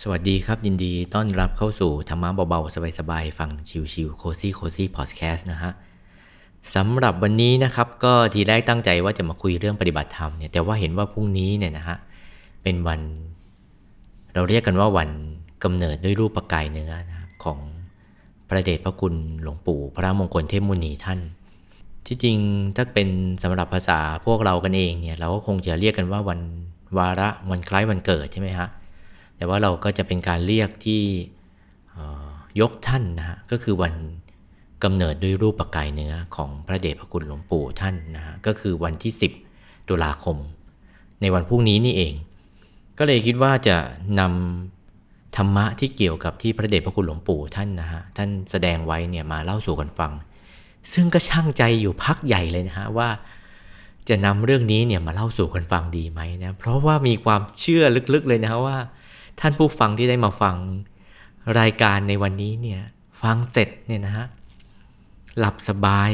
สวัสดีครับ ยินดีต้อนรับเข้าสู่ธรรมะเบาๆ สบายๆ ฟังชิวๆโคซี่โคซี่พอดแคสต์นะฮะสำหรับวันนี้นะครับก็ทีแรกตั้งใจว่าจะมาคุยเรื่องปฏิบัติธรรมเนี่ยแต่ว่าเห็นว่าพรุ่งนี้เนี่ยนะฮะเป็นวัน เราเรียกกันว่าวันกำเนิดด้วยรูปประกายเนื้อนะของพระเดชพระคุณหลวงปู่พระมงคลเทพมุนีท่าน ที่จริงถ้าเป็นสำหรับภาษาพวกเรากันเองเนี่ยเราก็คงจะเรียกกันว่าวันวาระวันคล้ายวันเกิดใช่ไหมฮะ แต่ว่าเราก็จะเป็นการเรียกที่ยกท่านนะฮะก็คือวันกำเนิดด้วยรูปปกายเนื้อของพระเดชพระคุณหลวงปู่ท่านนะฮะก็คือวันที่ 10 ตุลาคม ในวันพรุ่งนี้นี่เอง ก็เลยคิดว่าจะนำธรรมะที่เกี่ยวกับที่พระเดชพระคุณหลวงปู่ท่านนะฮะท่านแสดงไว้เนี่ยมาเล่าสู่กันฟัง ซึ่งก็ช่างใจอยู่พักใหญ่เลยนะฮะว่า จะนำเรื่องนี้เนี่ยมาเล่าสู่กันฟังดีไหมนะเพราะว่ามีความเชื่อลึกๆเลยนะว่า ท่านผู้ฟังที่ได้มาฟังรายการในวันนี้เนี่ยฟังเสร็จเนี่ยนะฮะหลับสบาย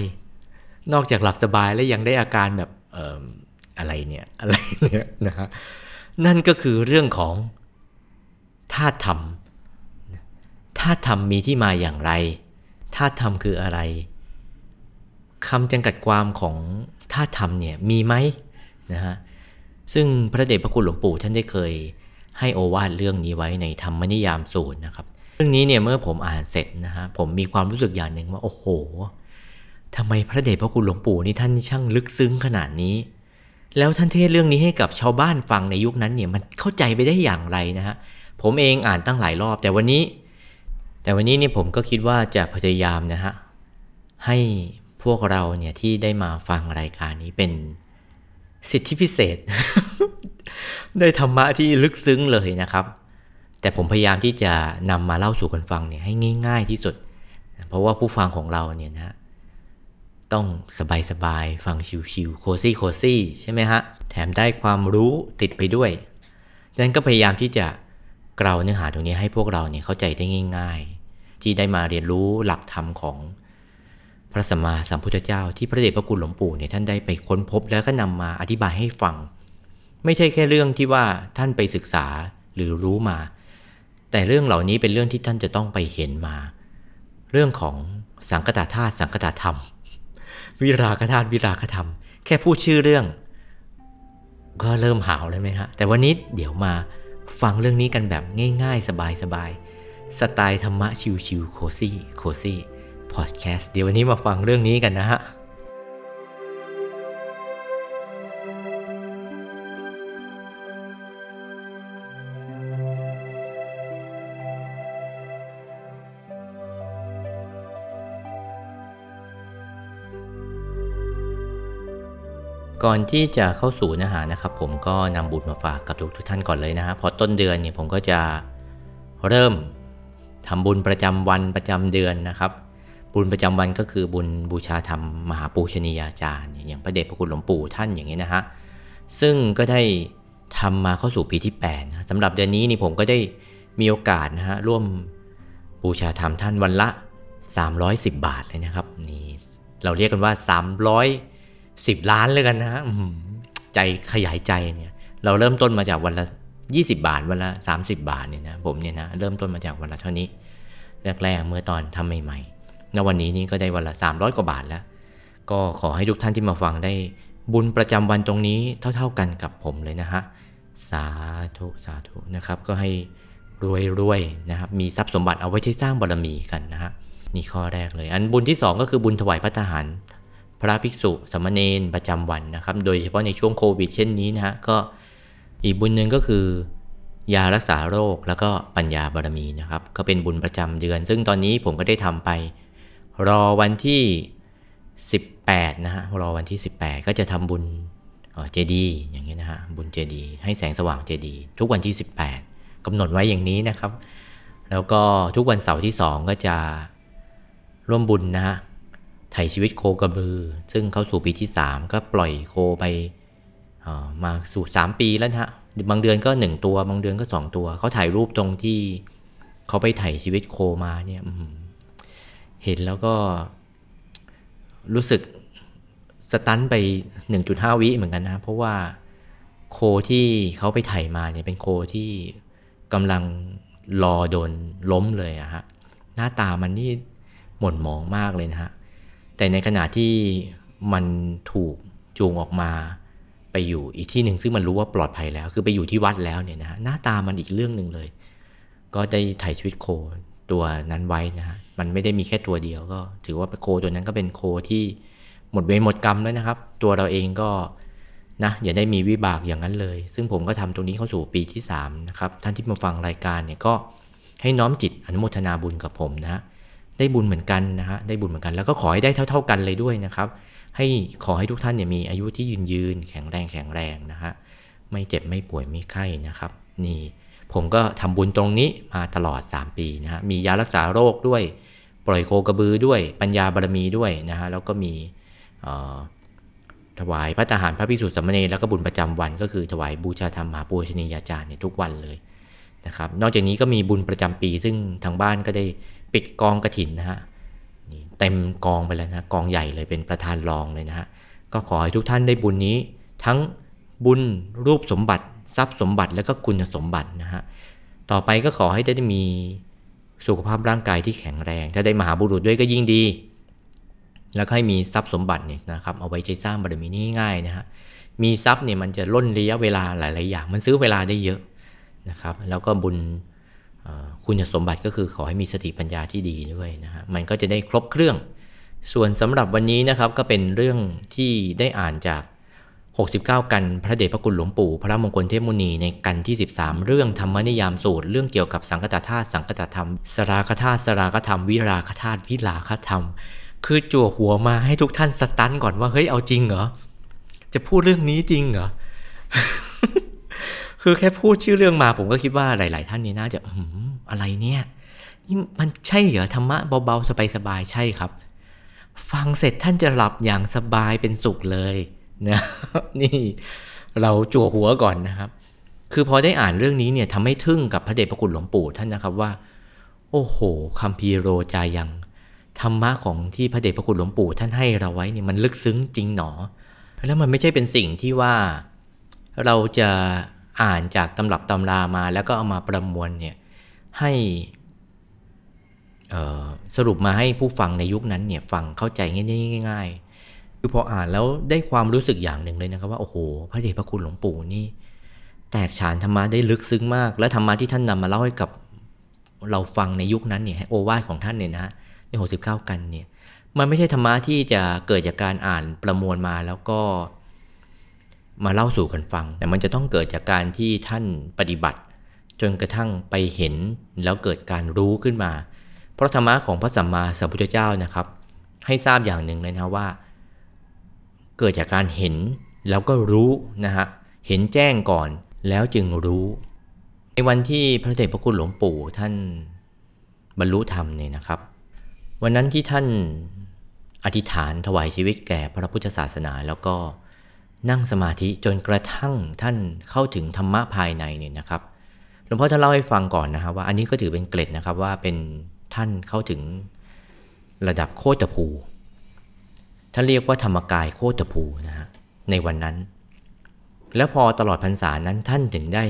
นอกจากหลับสบายแล้วยังได้อาการแบบอออะไรเนี่ยอะไรเนี่ยนะฮะนั่นก็คือเรื่องของธาตุธรรมธาตุธรรมมีที่มาอย่างไรธาตุธรรมคืออะไรคำจำกัดความของธาตุธรรมเนี่ยมีไหมนะฮะซึ่งพระเดชพระคุณหลวงปู่ท่านได้เคย ให้โอวาทเรื่องนี้ไว้ในธรรมนิยามสูตรนะครับ เรื่องนี้เนี่ยเมื่อผมอ่านเสร็จนะฮะผมมีความรู้สึกอย่างหนึ่งว่าโอ้โหทำไมพระเดชพระคุณหลวงปู่นี่ท่านช่างลึกซึ้งขนาดนี้ แล้วท่านเทศเรื่องนี้ให้กับชาวบ้านฟังในยุคนั้นเนี่ยมันเข้าใจไปได้อย่างไรนะฮะผมเองอ่านตั้งหลายรอบ แต่วันนี้ แต่วันนี้เนี่ยผมก็คิดว่าจะพยายามนะฮะให้พวกเราเนี่ยที่ได้มาฟังรายการนี้เป็นสิทธิพิเศษ ได้ธรรมะที่ลึกซึ้งเลยนะครับ แต่ผมพยายามที่จะนำมาเล่าสู่กันฟังเนี่ยให้ง่าย ๆที่สุด เพราะว่าผู้ฟังของเราเนี่ยนะต้องสบายๆฟังชิวๆโคซี่โคซี่ใช่ไหมฮะ แถมได้ความรู้ติดไปด้วยดังนั้นก็พยายามที่จะเกลาเนื้อหาตรงนี้ให้พวกเราเนี่ยเข้าใจได้ง่าย ๆ ที่ได้มาเรียนรู้หลักธรรมของพระสัมมาสัมพุทธเจ้าที่พระเดชพระคุณหลวงปู่เนี่ยท่านได้ไปค้นพบแล้วก็นำมาอธิบายให้ฟัง ไม่ใช่แค่เรื่องที่ว่าท่านไปศึกษาหรือรู้มา แต่เรื่องเหล่านี้เป็นเรื่องที่ท่านจะต้องไปเห็นมา เรื่องของสังกตาธาตุสังกตาธรรม วิรากธาตุวิรากธรรม แค่พูดชื่อเรื่อง ก็เริ่มหาวเลยไหมฮะ แต่วันนี้เดี๋ยวมาฟังเรื่องนี้กันแบบง่าย ๆ สบายๆสไตล์ธรรมะชิลๆ Cozy Cozy พอดแคสต์เดี๋ยววันนี้มาฟังเรื่องนี้กันนะฮะ ก่อนที่จะเข้าสู่เนื้อหานะครับผมก็นำบุญมาฝากกับทุกทุกท่านก่อนเลยนะฮะพอต้นเดือนเนี่ยผมก็จะเริ่มทำบุญประจำวันประจำเดือนนะครับ บุญประจำวันก็คือบุญบูชาธรรมมหาปูชนียาจารย์ อย่างพระเดชพระคุณหลวงปู่ท่านอย่างนี้นะฮะซึ่งก็ได้ทำมาเข้าสู่ปีที่8นะสำหรับเดือนนี้นี่ผมก็ได้มีโอกาสนะฮะร่วมบูชาธรรมท่านวันละ 310 บาทเลยนะครับนี่เราเรียกกันว่า 300 สิบล้านเลยกันนะใจขยายใจเนี่ย เราเริ่มต้นมาจากวันละยี่สิบาท วันละสามสิบาทเนี่ยนะผมเนี่ยนะเริ่มต้นมาจากวันละเท่านี้แรกๆเมื่อตอนทำใหม่ๆณวันนี้นี่ก็ได้วันละสามร้อยกว่าบาทแล้ว ก็ขอให้ทุกท่านที่มาฟังได้บุญประจำวันตรงนี้เท่า ๆกันกับผมเลยนะฮะ สาธุสาธุนะครับ ก็ให้รวยๆนะครับ มีทรัพย์สมบัติเอาไว้ใช้สร้างบารรมีกันนะฮะ นี่ข้อแรกเลย อันบุญที่ 2 ก็คือบุญถวายพระทหาร พระภิกษุสมณเณรประจำวันนะครับ โดยเฉพาะในช่วงโควิดเช่นนี้นะฮะก็อีกบุญหนึ่งก็คือยารักษาโรคแล้วก็ปัญญาบารมีนะครับ ก็เป็นบุญประจำเดือน ซึ่งตอนนี้ผมก็ได้ทำไป รอวันที่ 18 นะฮะรอวันที่ 18 ก็จะทำบุญเจดีอย่างนี้นะฮะบุญเจดีให้แสงสว่างเจดีทุกวันที่ 18กำหนดไว้อย่างนี้นะครับ แล้วก็ทุกวันเสาร์ที่ 2 ก็จะร่วมบุญนะฮะ ไถ่ชีวิตโคกระบือ ซึ่งเข้าสู่ปีที่ 3 ก็ปล่อยโคไปมาสู่ 3 ปีแล้วนะฮะบางเดือนก็ 1 ตัว บางเดือนก็ 2 ตัว เขาถ่ายรูปตรงที่เขาไปไถ่ชีวิตโคมาเนี่ยเห็นแล้วก็รู้สึกสตันไป 1.5 วิเหมือนกันนะ เพราะว่าโคที่เขาไปไถ่มาเนี่ยเป็นโคที่กำลังรอโดนล้มเลยอะฮะหน้าตามันนี่หม่นหมองมากเลยนะฮะ แต่ในขณะที่มันถูกจูงออกมาไปอยู่อีกที่หนึ่งซึ่งมันรู้ว่าปลอดภัยแล้ว คือไปอยู่ที่วัดแล้วเนี่ยนะฮะหน้าตามันอีกเรื่องหนึ่งเลย ก็ได้ถ่ายชีวิตโคตัวนั้นไว้นะฮะมันไม่ได้มีแค่ตัวเดียวก็ ถือว่าโคตัวนั้นก็เป็นโคที่หมดเวรหมดกรรมแล้วนะครับ ตัวเราเองก็นะอย่าได้มีวิบากอย่างนั้นเลย ซึ่งผมก็ทำตรงนี้เข้าสู่ปีที่3นะครับท่านที่มาฟังรายการเนี่ยก็ให้น้อมจิตอนุโมทนาบุญกับผมนะ ได้บุญเหมือนกันนะฮะได้บุญเหมือนกัน แล้วก็ขอให้ได้เท่า ๆกันเลยด้วยนะครับ ให้ขอให้ทุกท่านเนี่ยมีอายุที่ยืนยืนแข็งแรงแข็งแรงนะฮะไม่เจ็บไม่ป่วยไม่ไข้นะครับ นี่ผมก็ทำบุญตรงนี้มาตลอด 3 ปีนะฮะมียารักษาโรคด้วย ปล่อยโคกระบือด้วยปัญญาบารมีด้วยนะฮะแล้วก็มีถวายพระทหารพระพิสุทธิ์สมณีแล้วก็บุญประจำวันก็คือถวายบูชาธรรมมหาปูชนียาจารย์เนี่ยทุกวันเลยนะครับ นอกจากนี้ก็มีบุญประจำปีซึ่งทางบ้านก็ได้ ปิดกองกระถินนะฮะเต็มกองไปแล้วนะกองใหญ่เลยเป็นประธานรองเลยนะฮะก็ขอให้ทุกท่านได้บุญนี้ ทั้งบุญรูปสมบัติทรัพย์สมบัติและก็คุณสมบัตินะฮะต่อไปก็ขอให้ได้มีสุขภาพร่างกายที่แข็งแรง ถ้าได้มหาบุรุษด้วยก็ยิ่งดี แล้วให้มีทรัพย์สมบัติเนี่ยนะครับเอาไว้ใจสร้างบารมีนี่ง่ายนะฮะมีทรัพย์เนี่ยมันจะล่นระยะเวลาหลาย ๆ อย่าง มันซื้อเวลาได้เยอะนะครับ แล้วก็บุญ คุณสมบัติก็คือขอให้มีสติปัญญาที่ดีด้วยนะฮะมันก็จะได้ครบเครื่อง ส่วนสำหรับวันนี้นะครับก็เป็นเรื่องที่ได้อ่านจาก 69 กันพระเดชพระคุณหลวงปู่ พระมงคลเทพมุนีในกันที่ 13 เรื่องธรรมนิยามสูตร เรื่องเกี่ยวกับสังกตธาตุสังกตธรรม สราคธาตุสราคธรรม วิราคธาตุวิลาคธรรม คือจั่วหัวมาให้ทุกท่านสตันก่อนว่าเฮ้ยเอาจริงเหรอจะพูดเรื่องนี้จริงเหรอ คือแค่พูดชื่อเรื่องมาผมก็คิดว่าหลาย ๆ ท่านนี่น่าจะอืมอะไรเนี่ยนี่มันใช่เหรอธรรมะเบา ๆ สบาย ๆ ใช่ครับ ฟังเสร็จท่านจะหลับอย่างสบายเป็นสุขเลยนะนี่เราจั่วหัวก่อนนะครับ คือพอได้อ่านเรื่องนี้เนี่ยทำให้ทึ่งกับพระเดชพระคุณหลวงปู่ท่านนะครับว่า โอ้โหคัมภีโรจายังธรรมะของที่พระเดชพระคุณหลวงปู่ท่านให้เราไว้เนี่ยมันลึกซึ้งจริงหนอ แล้วมันไม่ใช่เป็นสิ่งที่ว่าเราจะ อ่านจากตำรับตำรามาแล้วก็เอามาประมวลเนี่ยให้สรุปมาให้ผู้ฟังในยุคนั้นเนี่ยฟังเข้าใจง่ายๆคือพออ่านแล้วได้ความรู้สึกอย่างหนึ่งเลยนะครับว่าโอ้โห พระเดชพระคุณหลวงปู่นี่ แตกฉานธรรมะได้ลึกซึ้งมาก และธรรมะที่ท่านนำมาเล่าให้กับเราฟังในยุคนั้นเนี่ยโอวาทของท่านเนี่ยนะในหกสิบเก้ากันเนี่ยมันไม่ใช่ธรรมะที่จะเกิดจากการอ่านประมวลมาแล้วก็ มาเล่าสู่กันฟัง แต่มันจะต้องเกิดจากการที่ท่านปฏิบัติ จนกระทั่งไปเห็นแล้วเกิดการรู้ขึ้นมา เพราะธรรมะของพระสัมมาสัมพุทธเจ้านะครับ ให้ทราบอย่างหนึ่งเลยนะว่า เกิดจากการเห็นแล้วก็รู้นะฮะเห็นแจ้งก่อนแล้วจึงรู้ ในวันที่พระเดชพระคุณหลวงปู่ท่านบรรลุธรรมเนี่ยนะครับ วันนั้นที่ท่านอธิษฐานถวายชีวิตแก่พระพุทธศาสนาแล้วก็ นั่งสมาธิจนกระทั่งท่านเข้าถึงธรรมะภายในเนี่ยนะครับหลวงพ่อท่านเล่าให้ฟังก่อนนะครับว่าอันนี้ก็ถือเป็นเกร็ดนะครับว่าเป็นท่านเข้าถึงระดับโคตภู ท่านเรียกว่าธรรมกายโคตภูนะฮะในวันนั้น แล้วพอตลอดพรรษานั้นท่านถึงได้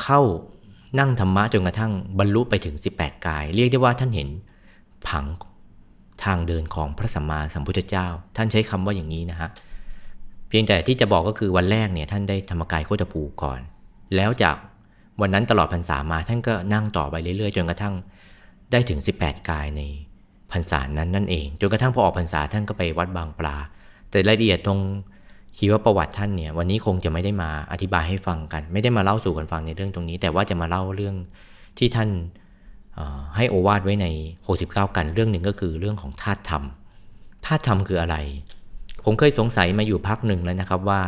เข้านั่งธรรมะจนกระทั่งบรรลุไปถึง 18 กาย เรียกได้ว่าท่านเห็นผังทางเดินของพระสัมมาสัมพุทธเจ้า ท่านใช้คำว่าอย่างนี้นะฮะ เพียงแต่ที่จะบอกก็คือวันแรกเนี่ยท่านได้ธรรมกายโคตภูก่อน แล้วจากวันนั้นตลอดพรรษามาท่านก็นั่งต่อไปเรื่อยๆ จนกระทั่งได้ถึง 18 กายในพรรษานั้นนั่นเองจนกระทั่งพอออกพรรษาท่านก็ไปวัดบางปลา แต่รายละเอียดตรงชีวประวัติท่านเนี่ยวันนี้คงจะไม่ได้มาอธิบายให้ฟังกัน ไม่ได้มาเล่าสู่กันฟังในเรื่องตรงนี้ แต่ว่าจะมาเล่าเรื่องที่ท่านให้โอวาทไว้ใน 69 กันเรื่องหนึ่งก็คือเรื่องของธาตุธรรมธาตุธรรมคืออะไร ผมเคยสงสัยมาอยู่พักหนึ่งแล้วนะครับว่า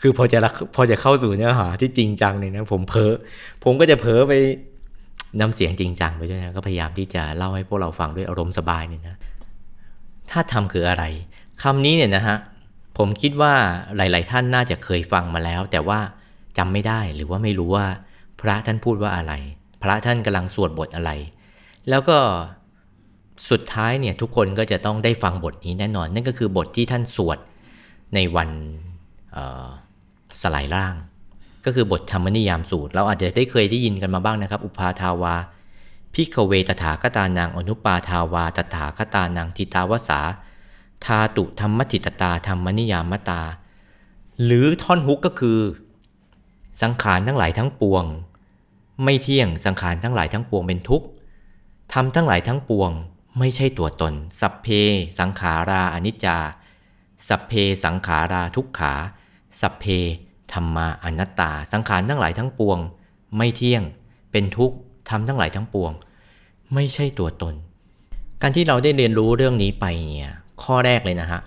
คือพอจะพอจะเข้าสู่เนื้อหาที่จริงจังเนี่ยนะผมเพ้อผมก็จะเพ้อไปนำเสียงจริงจังไปด้วยนะก็พยายามที่จะเล่าให้พวกเราฟังด้วยอารมณ์สบายเนี่ยนะธาตุธรรมคืออะไรคำนี้เนี่ยนะฮะผมคิดว่าหลาย ๆ ท่านน่าจะเคยฟังมาแล้ว แต่ว่าจำไม่ได้หรือว่าไม่รู้ว่า พระท่านพูดว่าอะไร พระท่านกำลังสวดบทอะไร แล้วก็ สุดท้ายเนี่ยทุกคนก็จะต้องได้ฟังบทนี้แน่นอน นั่นก็คือบทที่ท่านสวดในวันสลายร่าง ก็คือบทธรรมนิยามสูตร เราอาจจะได้เคยได้ยินกันมาบ้างนะครับ อุปาทาวาพิกเวตถาคตานังอนุปาทาวาตถาคตานังทิตาวสาทาตุธรรมติตตาธรรมนิยามตา หรือท่อนฮุกก็คือ สังขารทั้งหลายทั้งปวง ไม่เที่ยงสังขารทั้งหลายทั้งปวงเป็นทุกข์ทำทั้งหลายทั้งปวง ไม่ใช่ตัวตน สัพเพ สังขาราอนิจจา สัพเพสังขาราทุกขา สัพเพธรรมาอนัตตา สังขารทั้งหลายทั้งปวง ไม่เที่ยง เป็นทุกข์ทำทั้งหลายทั้งปวง ไม่ใช่ตัวตน การที่เราได้เรียนรู้เรื่องนี้ไปเนี่ย ข้อแรกเลยนะฮะ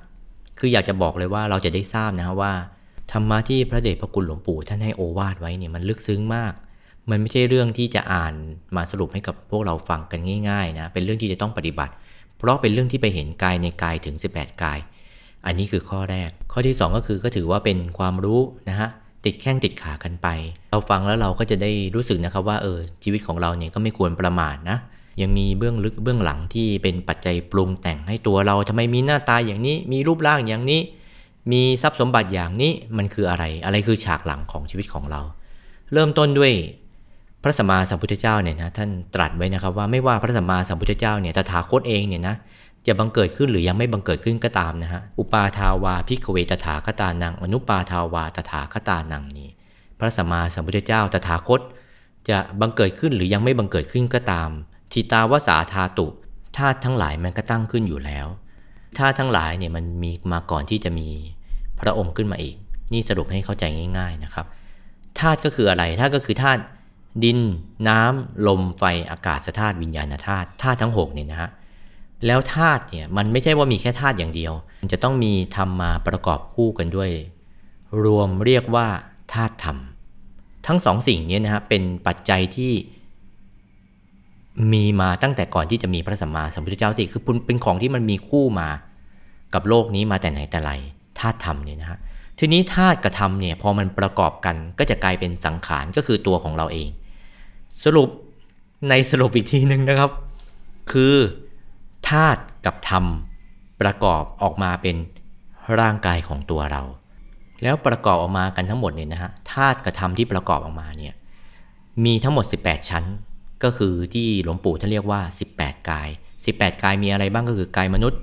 คืออยากจะบอกเลยว่าเราจะได้ทราบนะฮะว่าธรรมะที่พระเดชพระคุณหลวงปู่ท่านให้โอวาทไว้เนี่ยมันลึกซึ้งมาก มันไม่ใช่เรื่องที่จะอ่านมาสรุปให้กับพวกเราฟังกันง่ายๆนะเป็นเรื่องที่จะต้องปฏิบัติ เพราะเป็นเรื่องที่ไปเห็นกายในกายถึง 18 กาย อันนี้คือข้อแรก ข้อที่ 2 ก็คือก็ถือว่าเป็นความรู้นะฮะติดแข้งติดขากันไป เราฟังแล้วเราก็จะได้รู้สึกนะครับว่าเออชีวิตของเราเนี่ยก็ไม่ควรประมาทนะยังมีเบื้องลึกเบื้องหลังที่เป็นปัจจัยปรุงแต่งให้ตัวเราทำไมมีหน้าตาอย่างนี้ มีรูปร่างอย่างนี้ มีทรัพย์สมบัติอย่างนี้มันคืออะไร อะไรคือฉากหลังของชีวิตของเรา เริ่มต้นด้วย พระสัมมาสัมพุทธเจ้าเนี่ยนะท่านตรัสไว้นะครับว่าไม่ว่าพระสัมมาสัมพุทธเจ้าเนี่ยตถาคตเองเนี่ยนะจะบังเกิดขึ้นหรือยังไม่บังเกิดขึ้นก็ตามนะฮะอุปาทาวาพิกเวตถาคตานัง อนุปาทาวาตถาคตานังนี้ พระสัมมาสัมพุทธเจ้าตถาคต จะบังเกิดขึ้นหรือยังไม่บังเกิดขึ้นก็ตามทิตาวสาธาตุธาตุทั้งหลายมันก็ตั้งขึ้นอยู่แล้วธาตุทั้งหลายเนี่ยมันมีมาก่อนที่จะมีพระองค์ขึ้นมาอีก นี่สรุปให้เข้าใจง่าย ๆนะครับธาตุก็คืออะไรธาตุก็คือธาตุ ดิน น้ำ ลม ไฟ อากาศธาตุ วิญญาณธาตุ ธาตุทั้ง6เนี่ยนะฮะ แล้วธาตุเนี่ยมันไม่ใช่ว่ามีแค่ธาตุอย่างเดียว มันจะต้องมีธรรมมาประกอบคู่กันด้วย รวมเรียกว่าธาตุธรรม ทั้งสองสิ่งนี้นะฮะเป็นปัจจัยที่มีมาตั้งแต่ก่อนที่จะมีพระสัมมาสัมพุทธเจ้าสิ คือเป็นของที่มันมีคู่มากับโลกนี้มาแต่ไหนแต่ไร ธาตุธรรมเนี่ยนะฮะ ทีนี้ธาตุกับธรรมเนี่ยพอมันประกอบกันก็จะกลายเป็นสังขารก็คือตัวของเราเอง สรุปในสรุปอีกทีหนึ่งนะครับ คือธาตุกับธรรมประกอบออกมาเป็นร่างกายของตัวเรา แล้วประกอบออกมากันทั้งหมดเนี่ยนะฮะธาตุกับธรรมที่ประกอบออกมาเนี่ยมีทั้งหมด 18 ชั้น ก็คือที่หลวงปู่ท่านเรียกว่า 18 กาย 18 กายมีอะไรบ้างก็คือกายมนุษย์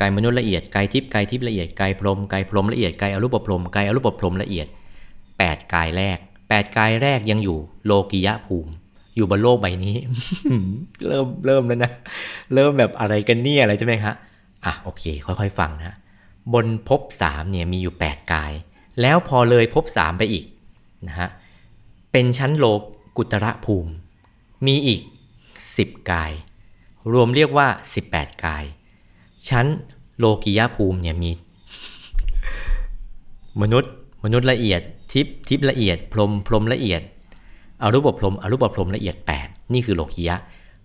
กายมนุษย์ละเอียดกายทิพย์กายทิพย์ละเอียดกายพรหมกายพรหมละเอียดกายอรูปพรหมกายอรูปพรหมละเอียด 8 กายแรก 8 กายแรกยังอยู่โลกิยะภูมิ อยู่บนโลกใบนี้ เริ่มเริ่มแล้วนะ เริ่มแบบอะไรกันเนี่ยอะไรใช่ไหมคะอะโอเค ค่อยๆฟังนะบนภพสามเนี่ยมีอยู่ 8 กาย แล้วพอเลยภพสามไปอีกนะฮะเป็นชั้นโลกุตระภูมิ มีอีก 10 กาย รวมเรียกว่า 18 กาย ชั้นโลกิยาภูมิเนี่ยมี มนุษย์มนุษย์ละเอียด ทิพทิพละเอียด พรมพรมละเอียดอรูปพรมอรูปพรมละเอียด 8 นี่คือโลกิยะ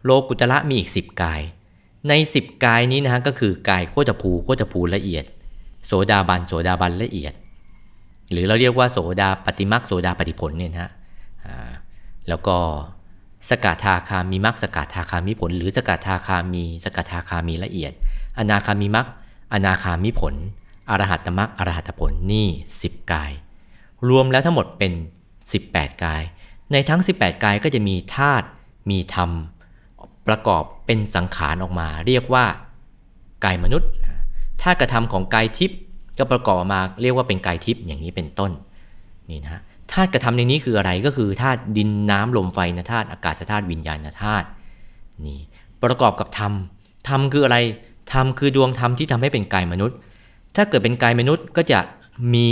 โลกุตระมีอีก 10 กาย ใน 10 กายนี้นะฮะก็คือกายโคตภูโคตภูละเอียด โสดาบันโสดาบันละเอียด หรือเราเรียกว่าโสดาปฏิมักโสดาปฏิผลเนี่ยนะฮะแล้วก็สกทาคามีมักสกทาคามีผล หรือสกทาคามีสกทาคามีละเอียด อนาคามีมักอนาคามีผลอรหัตมักอรหัตผลนี่ 10 กาย รวมแล้วทั้งหมดเป็น 18 กาย ในทั้ง 18 กายก็จะมีธาตุมีธรรม ประกอบเป็นสังขารออกมา เรียกว่ากายมนุษย์ธาตุกระทำของกายทิพย์ก็ประกอบมาเรียกว่าเป็นกายทิพย์อย่างนี้เป็นต้นนี่นะธาตุกระทำในนี้คืออะไรก็คือธาตุดินน้ำลมไฟนะธาตุอากาศธาตุวิญญาณธาตุนี่ประกอบกับธรรมธรรมคืออะไรธรรมคือดวงธรรมที่ทำให้เป็นกายมนุษย์ ถ้าเกิดเป็นกายมนุษย์ก็จะมี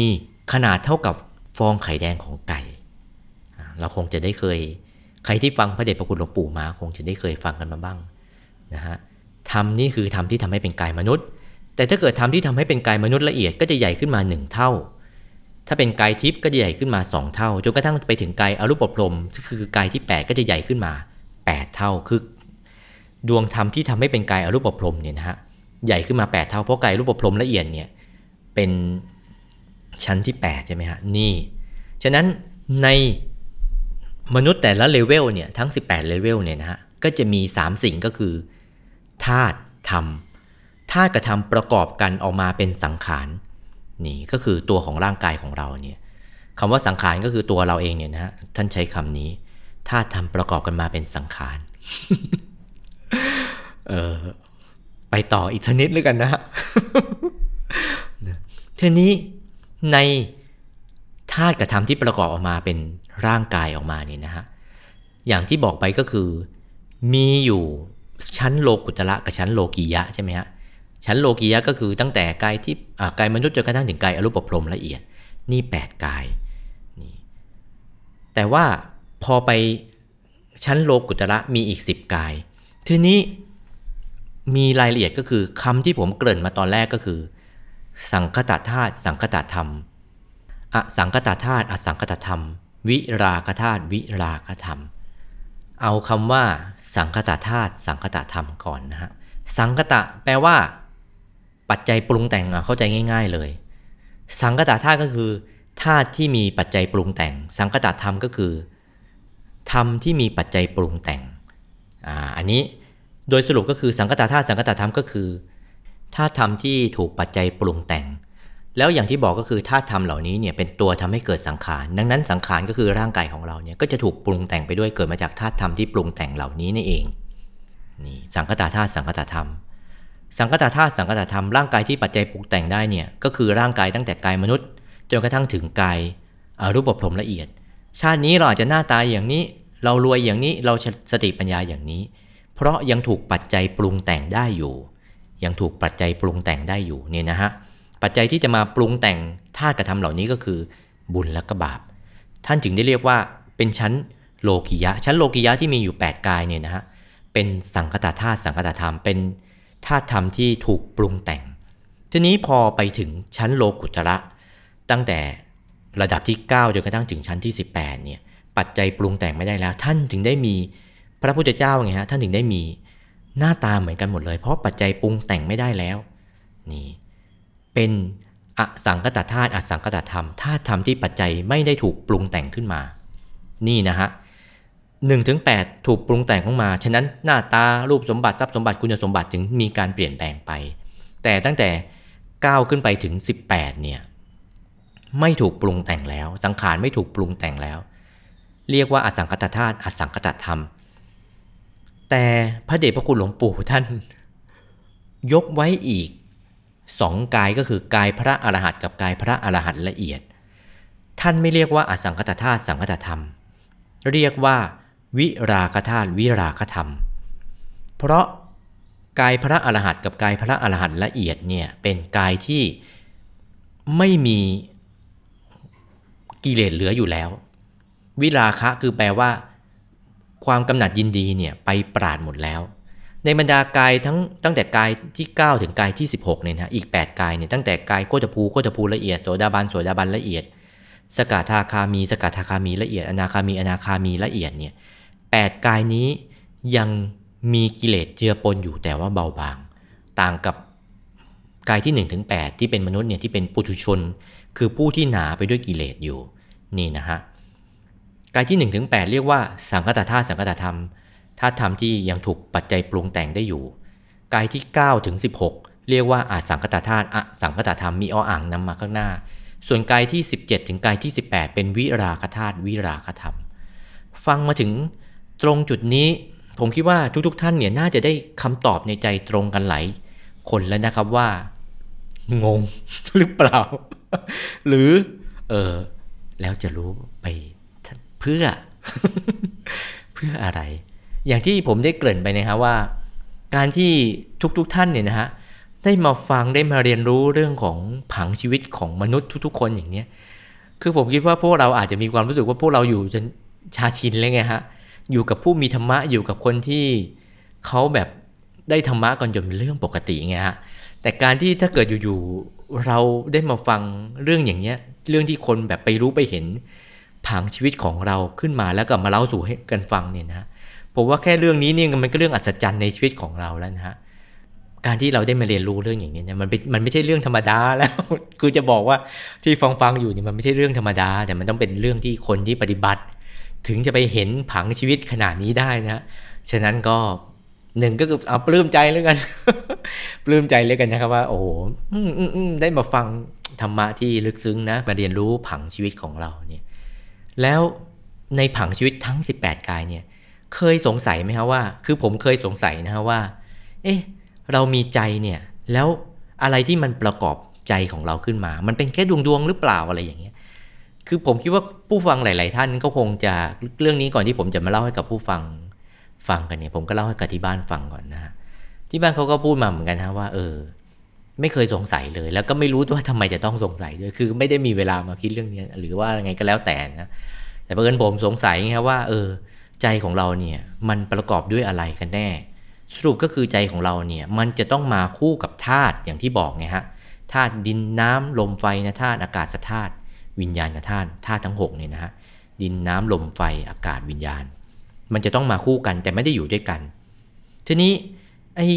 ขนาดเท่ากับ ฟองไข่แดงของไก่ เราคงจะได้เคย ใครที่ฟังพระเดชพระคุณหลวงปู่มา คงจะได้เคยฟังกันมาบ้างนะฮะธรรมนี่คือธรรมที่ทำให้เป็นกายมนุษย์ แต่ถ้าเกิดธรรมที่ทำให้เป็นกายมนุษย์ละเอียดก็จะใหญ่ขึ้นมาหนึ่งเท่า ถ้าเป็นกายทิพย์ก็จะใหญ่ขึ้นมา 2 เท่า จนกระทั่งไปถึงกายอรูปพรหมคือกายที่ 8 ก็จะใหญ่ขึ้นมา 8 เท่า คือดวงธรรมที่ทำให้เป็นกายอรูปพรหมเนี่ยนะฮะ ใหญ่ขึ้นมา 8 เท่า เพราะกายรูปพรหมละเอียดเนี่ยเป็น ชั้นที่ 8 ใช่ไหมฮะ นี่ ฉะนั้นในมนุษย์แต่ละเลเวลเนี่ยทั้ง 18 เลเวลเนี่ยนะฮะ ก็จะมี 3 สิ่งก็คือธาตุธรรมธาตุกับธรรมประกอบกันออกมาเป็นสังขารนี่ก็คือตัวของร่างกายของเราเนี่ยคำว่าสังขารก็คือตัวเราเองเนี่ยนะฮะท่านใช้คำนี้ถ้าทำประกอบกันมาเป็นสังขารเออไปต่ออีกชนิดแล้วกันนะฮะทีนี้ ในธาตุกระทำที่ประกอบออกมาเป็นร่างกายออกมานี่นะฮะอย่างที่บอกไปก็คือมีอยู่ชั้นโลกุตระกับชั้นโลกียะใช่ไหมฮะชั้นโลกียะก็คือตั้งแต่กายที่กายมนุษย์จนกระทั่งถึงกายอรูปพรมละเอียด นี่ 8 กายนี่แต่ว่าพอไปชั้นโลกุตระมีอีก 10 กาย ทีนี้มีรายละเอียดก็คือคำที่ผมเกริ่นมาตอนแรกก็คือ สังคตธาตุสังคตธรรม อสังคตธาตุอสังคตธรรม วิราคธาตุวิราคธรรม เอาคำว่า สังคตธาตุสังคตธรรมก่อนนะฮะ สังคตะแปลว่า ปัจจัยปรุงแต่งเข้าใจง่าย ๆเลย สังคตธาตุก็คือธาตุที่มีปัจจัยปรุงแต่ง สังคตธรรมก็คือธรรมที่มีปัจจัยปรุงแต่ง อ่า อันนี้โดยสรุปก็คือสังคตธาตุสังคตธรรมก็คือ ธาตุธรรมที่ถูกปัจจัยปรุงแต่ง แล้วอย่างที่บอกก็คือธาตุธรรมเหล่านี้เนี่ยเป็นตัวทำให้เกิดสังขาร ดังนั้นสังขารก็คือร่างกายของเราเนี่ยก็จะถูกปรุงแต่งไปด้วยเกิดมาจากธาตุธรรมที่ปรุงแต่งเหล่านี้นี่เอง นี่สังคตธาตุสังคตาธรรม สังคตธาตุสังคตาธรรมร่างกายที่ปัจจัยปรุงแต่งได้เนี่ยก็คือร่างกายตั้งแต่กายมนุษย์จนกระทั่งถึงกายรูปภพละเอียด ชาตินี้เราอาจจะหน้าตายอย่างนี้ เรารวยอย่างนี้เราสติปัญญาอย่างนี้ เพราะยังถูกปัจจัยปรุงแต่งได้อยู่ ยังถูกปัจจัยปรุงแต่งได้อยู่เนี่ยนะฮะปัจจัยที่จะมาปรุงแต่งธากระทำเหล่านี้ก็คือ บุญและก็บาป ท่านจึงได้เรียกว่าเป็นชั้นโลกิยะ ชั้นโลกิยะที่มีอยู่ 8 กายเนี่ยนะฮะเป็นสังคตธาตุสังคตธรรมเป็นธาตุธรรมที่ถูกปรุงแต่ง ทีนี้พอไปถึงชั้นโลกุตระ ตั้งแต่ระดับที่ 9 จนกระทั่งถึงชั้นที่ 18เนี่ยปัจจัยปรุงแต่งไม่ได้แล้ว ท่านจึงได้มีพระพุทธเจ้าไงฮะท่านถึงได้มี หน้าตาเหมือนกันหมดเลย เพราะปัจจัยปรุงแต่งไม่ได้แล้ว นี่ เป็นอสังกตธาตุอสังกตธรรมธาตุธรรมที่ปัจจัยไม่ได้ถูกปรุงแต่งขึ้นมา นี่นะฮะหนึ่งถึงแปดถูกปรุงแต่งขึ้นมา ฉะนั้นหน้าตารูปสมบัติทรัพย์สมบัติคุณสมบัติถึงมีการเปลี่ยนแปลงไป แต่ตั้งแต่9ขึ้นไปถึง 18เนี่ยไม่ถูกปรุงแต่งแล้ว สังขารไม่ถูกปรุงแต่งแล้ว เรียกว่าอสังกตธาตุอสังกตธรรม แต่พระเดชพระคุณหลวงปู่ท่าน ยกไว้อีกสองกายก็คือกายพระอรหันต์กับกายพระอรหันต์ละเอียด ท่านไม่เรียกว่าอสังคตธาตุสังคตธรรม เรียกว่า วิราคธาตุวิราคธรรม เพราะกายพระอรหันต์กับกายพระอรหันต์ละเอียดเนี่ยเป็นกายที่ไม่มีกิเลสเหลืออยู่แล้ว วิราคะคือแปลว่า ความกำหนัดยินดีเนี่ยไปปราดหมดแล้ว ในบรรดากายทั้งตั้งแต่กายที่ 9 ถึงกายที่ 16เนี่ยนะอีก 8 กายเนี่ยตั้งแต่กายโคตภูโคตภูละเอียดโสดาบันโสดาบันละเอียด สกทาคามี สกทาคามีละเอียด อนาคามีอนาคามีละเอียดเนี่ยแกายนี้ยังมีกิเลสเจือปนอยู่แต่ว่าเบาบาง ต่างกับกายที่1ถึง8ที่เป็นมนุษย์เนี่ยที่เป็นปุถุชน คือผู้ที่หนาไปด้วยกิเลสอยู่นี่นะฮะ กายที่1นถึงแเรียกว่าสังคตธาตุสังคตธรรมธาตุธรรมที่ยังถูกปัจจัยปรุงแต่งได้อยู่ กายที่9ถึง16 เรียกว่าอาสังคตธาตุอสังคตธรรมมีออ่างนำมาข้างหน้า ส่วนกายที่ 17 ถึงกายที่ 18 เป็นวิราคธาตุวิราคธรรม ฟังมาถึงตรงจุดนี้ผมคิดว่าทุกๆทท่านเนี่ยน่าจะได้คำตอบในใจตรงกันหลายคนแล้วนะครับว่า งงหรือเปล่า หรือ เออแล้วจะรู้ไป เพื่อ เพื่ออะไร อย่างที่ผมได้เกริ่นไปนะครับว่า การที่ทุกๆทท่านเนี่ยนะฮะได้มาฟังได้มาเรียนรู้เรื่องของผังชีวิตของมนุษย์ทุกๆ คนอย่างเนี้ยคือผมคิดว่าพวกเราอาจจะมีความรู้สึกว่าพวกเราอยู่จนชาชินเลยไงฮะอยู่กับผู้มีธรรมะอยู่กับคนที่เขาแบบได้ธรรมะกันจนเป็นเรื่องปกติไงฮะแต่การที่ถ้าเกิดอยู่ๆเราได้มาฟังเรื่องอย่างเนี้ยเรื่องที่คนแบบไปรู้ไปเห็น ผังชีวิตของเราขึ้นมาแล้วก็มาเล่าสู่ให้กันฟังเนี่ยนะผมว่าแค่เรื่องนี้เนี่ยมันก็เรื่องอัศจรรย์ในชีวิตของเราแล้วนะฮะการที่เราได้มาเรียนรู้เรื่องอย่างนี้เนี่ยมันมันไม่ใช่เรื่องธรรมดาแล้วคือจะบอกว่าที่ฟังฟังอยู่เนี่ยมันไม่ใช่เรื่องธรรมดา แต่มันต้องเป็นเรื่องที่คนที่ปฏิบัติ ถึงจะไปเห็นผังชีวิตขนาดนี้ได้นะฉะนั้นก็หนึ่งก็คือเอาปลื้มใจแล้วกันปลื้มใจเลยกันนะครับว่า โอ้โหได้มาฟังธรรมะที่ลึกซึ้งนะมาเรียนรู้ผังชีวิตของเราเนี่ย แล้วในผังชีวิตทั้ง 18 กายเนี่ย เคยสงสัยไหมครับว่า คือผมเคยสงสัยนะฮะว่า เอ๊ะ เรามีใจเนี่ย แล้วอะไรที่มันประกอบใจของเราขึ้นมา มันเป็นแค่ดวงดวงหรือเปล่าอะไรอย่างเงี้ย คือผมคิดว่าผู้ฟังหลาย ๆ ท่านก็คงจะเรื่องนี้ก่อนที่ผมจะมาเล่าให้กับผู้ฟังฟังกันเนี่ย ผมก็เล่าให้กับที่บ้านฟังก่อนนะฮะที่บ้านเขาก็พูดมาเหมือนกันนะว่า เออ ไม่เคยสงสัยเลย แล้วก็ไม่รู้ว่าทำไมจะต้องสงสัยด้วยคือไม่ได้มีเวลามาคิดเรื่องนี้ หรือว่าไงก็แล้วแต่นะแต่เพื่อนผมสงสัยไงครับว่า เออ ใจของเราเนี่ยมันประกอบด้วยอะไรกันแน่ สรุปก็คือใจของเราเนี่ยมันจะต้องมาคู่กับธาตุอย่างที่บอกไงฮะธาตุดินน้ำลมไฟนะธาตุอากาศธาตุวิญญาณธาตุธาตุทั้ง6เนี่ยนะฮะดินน้ำลมไฟอากาศวิญญาณ มันจะต้องมาคู่กันแต่ไม่ได้อยู่ด้วยกัน ทีนี้ไอ้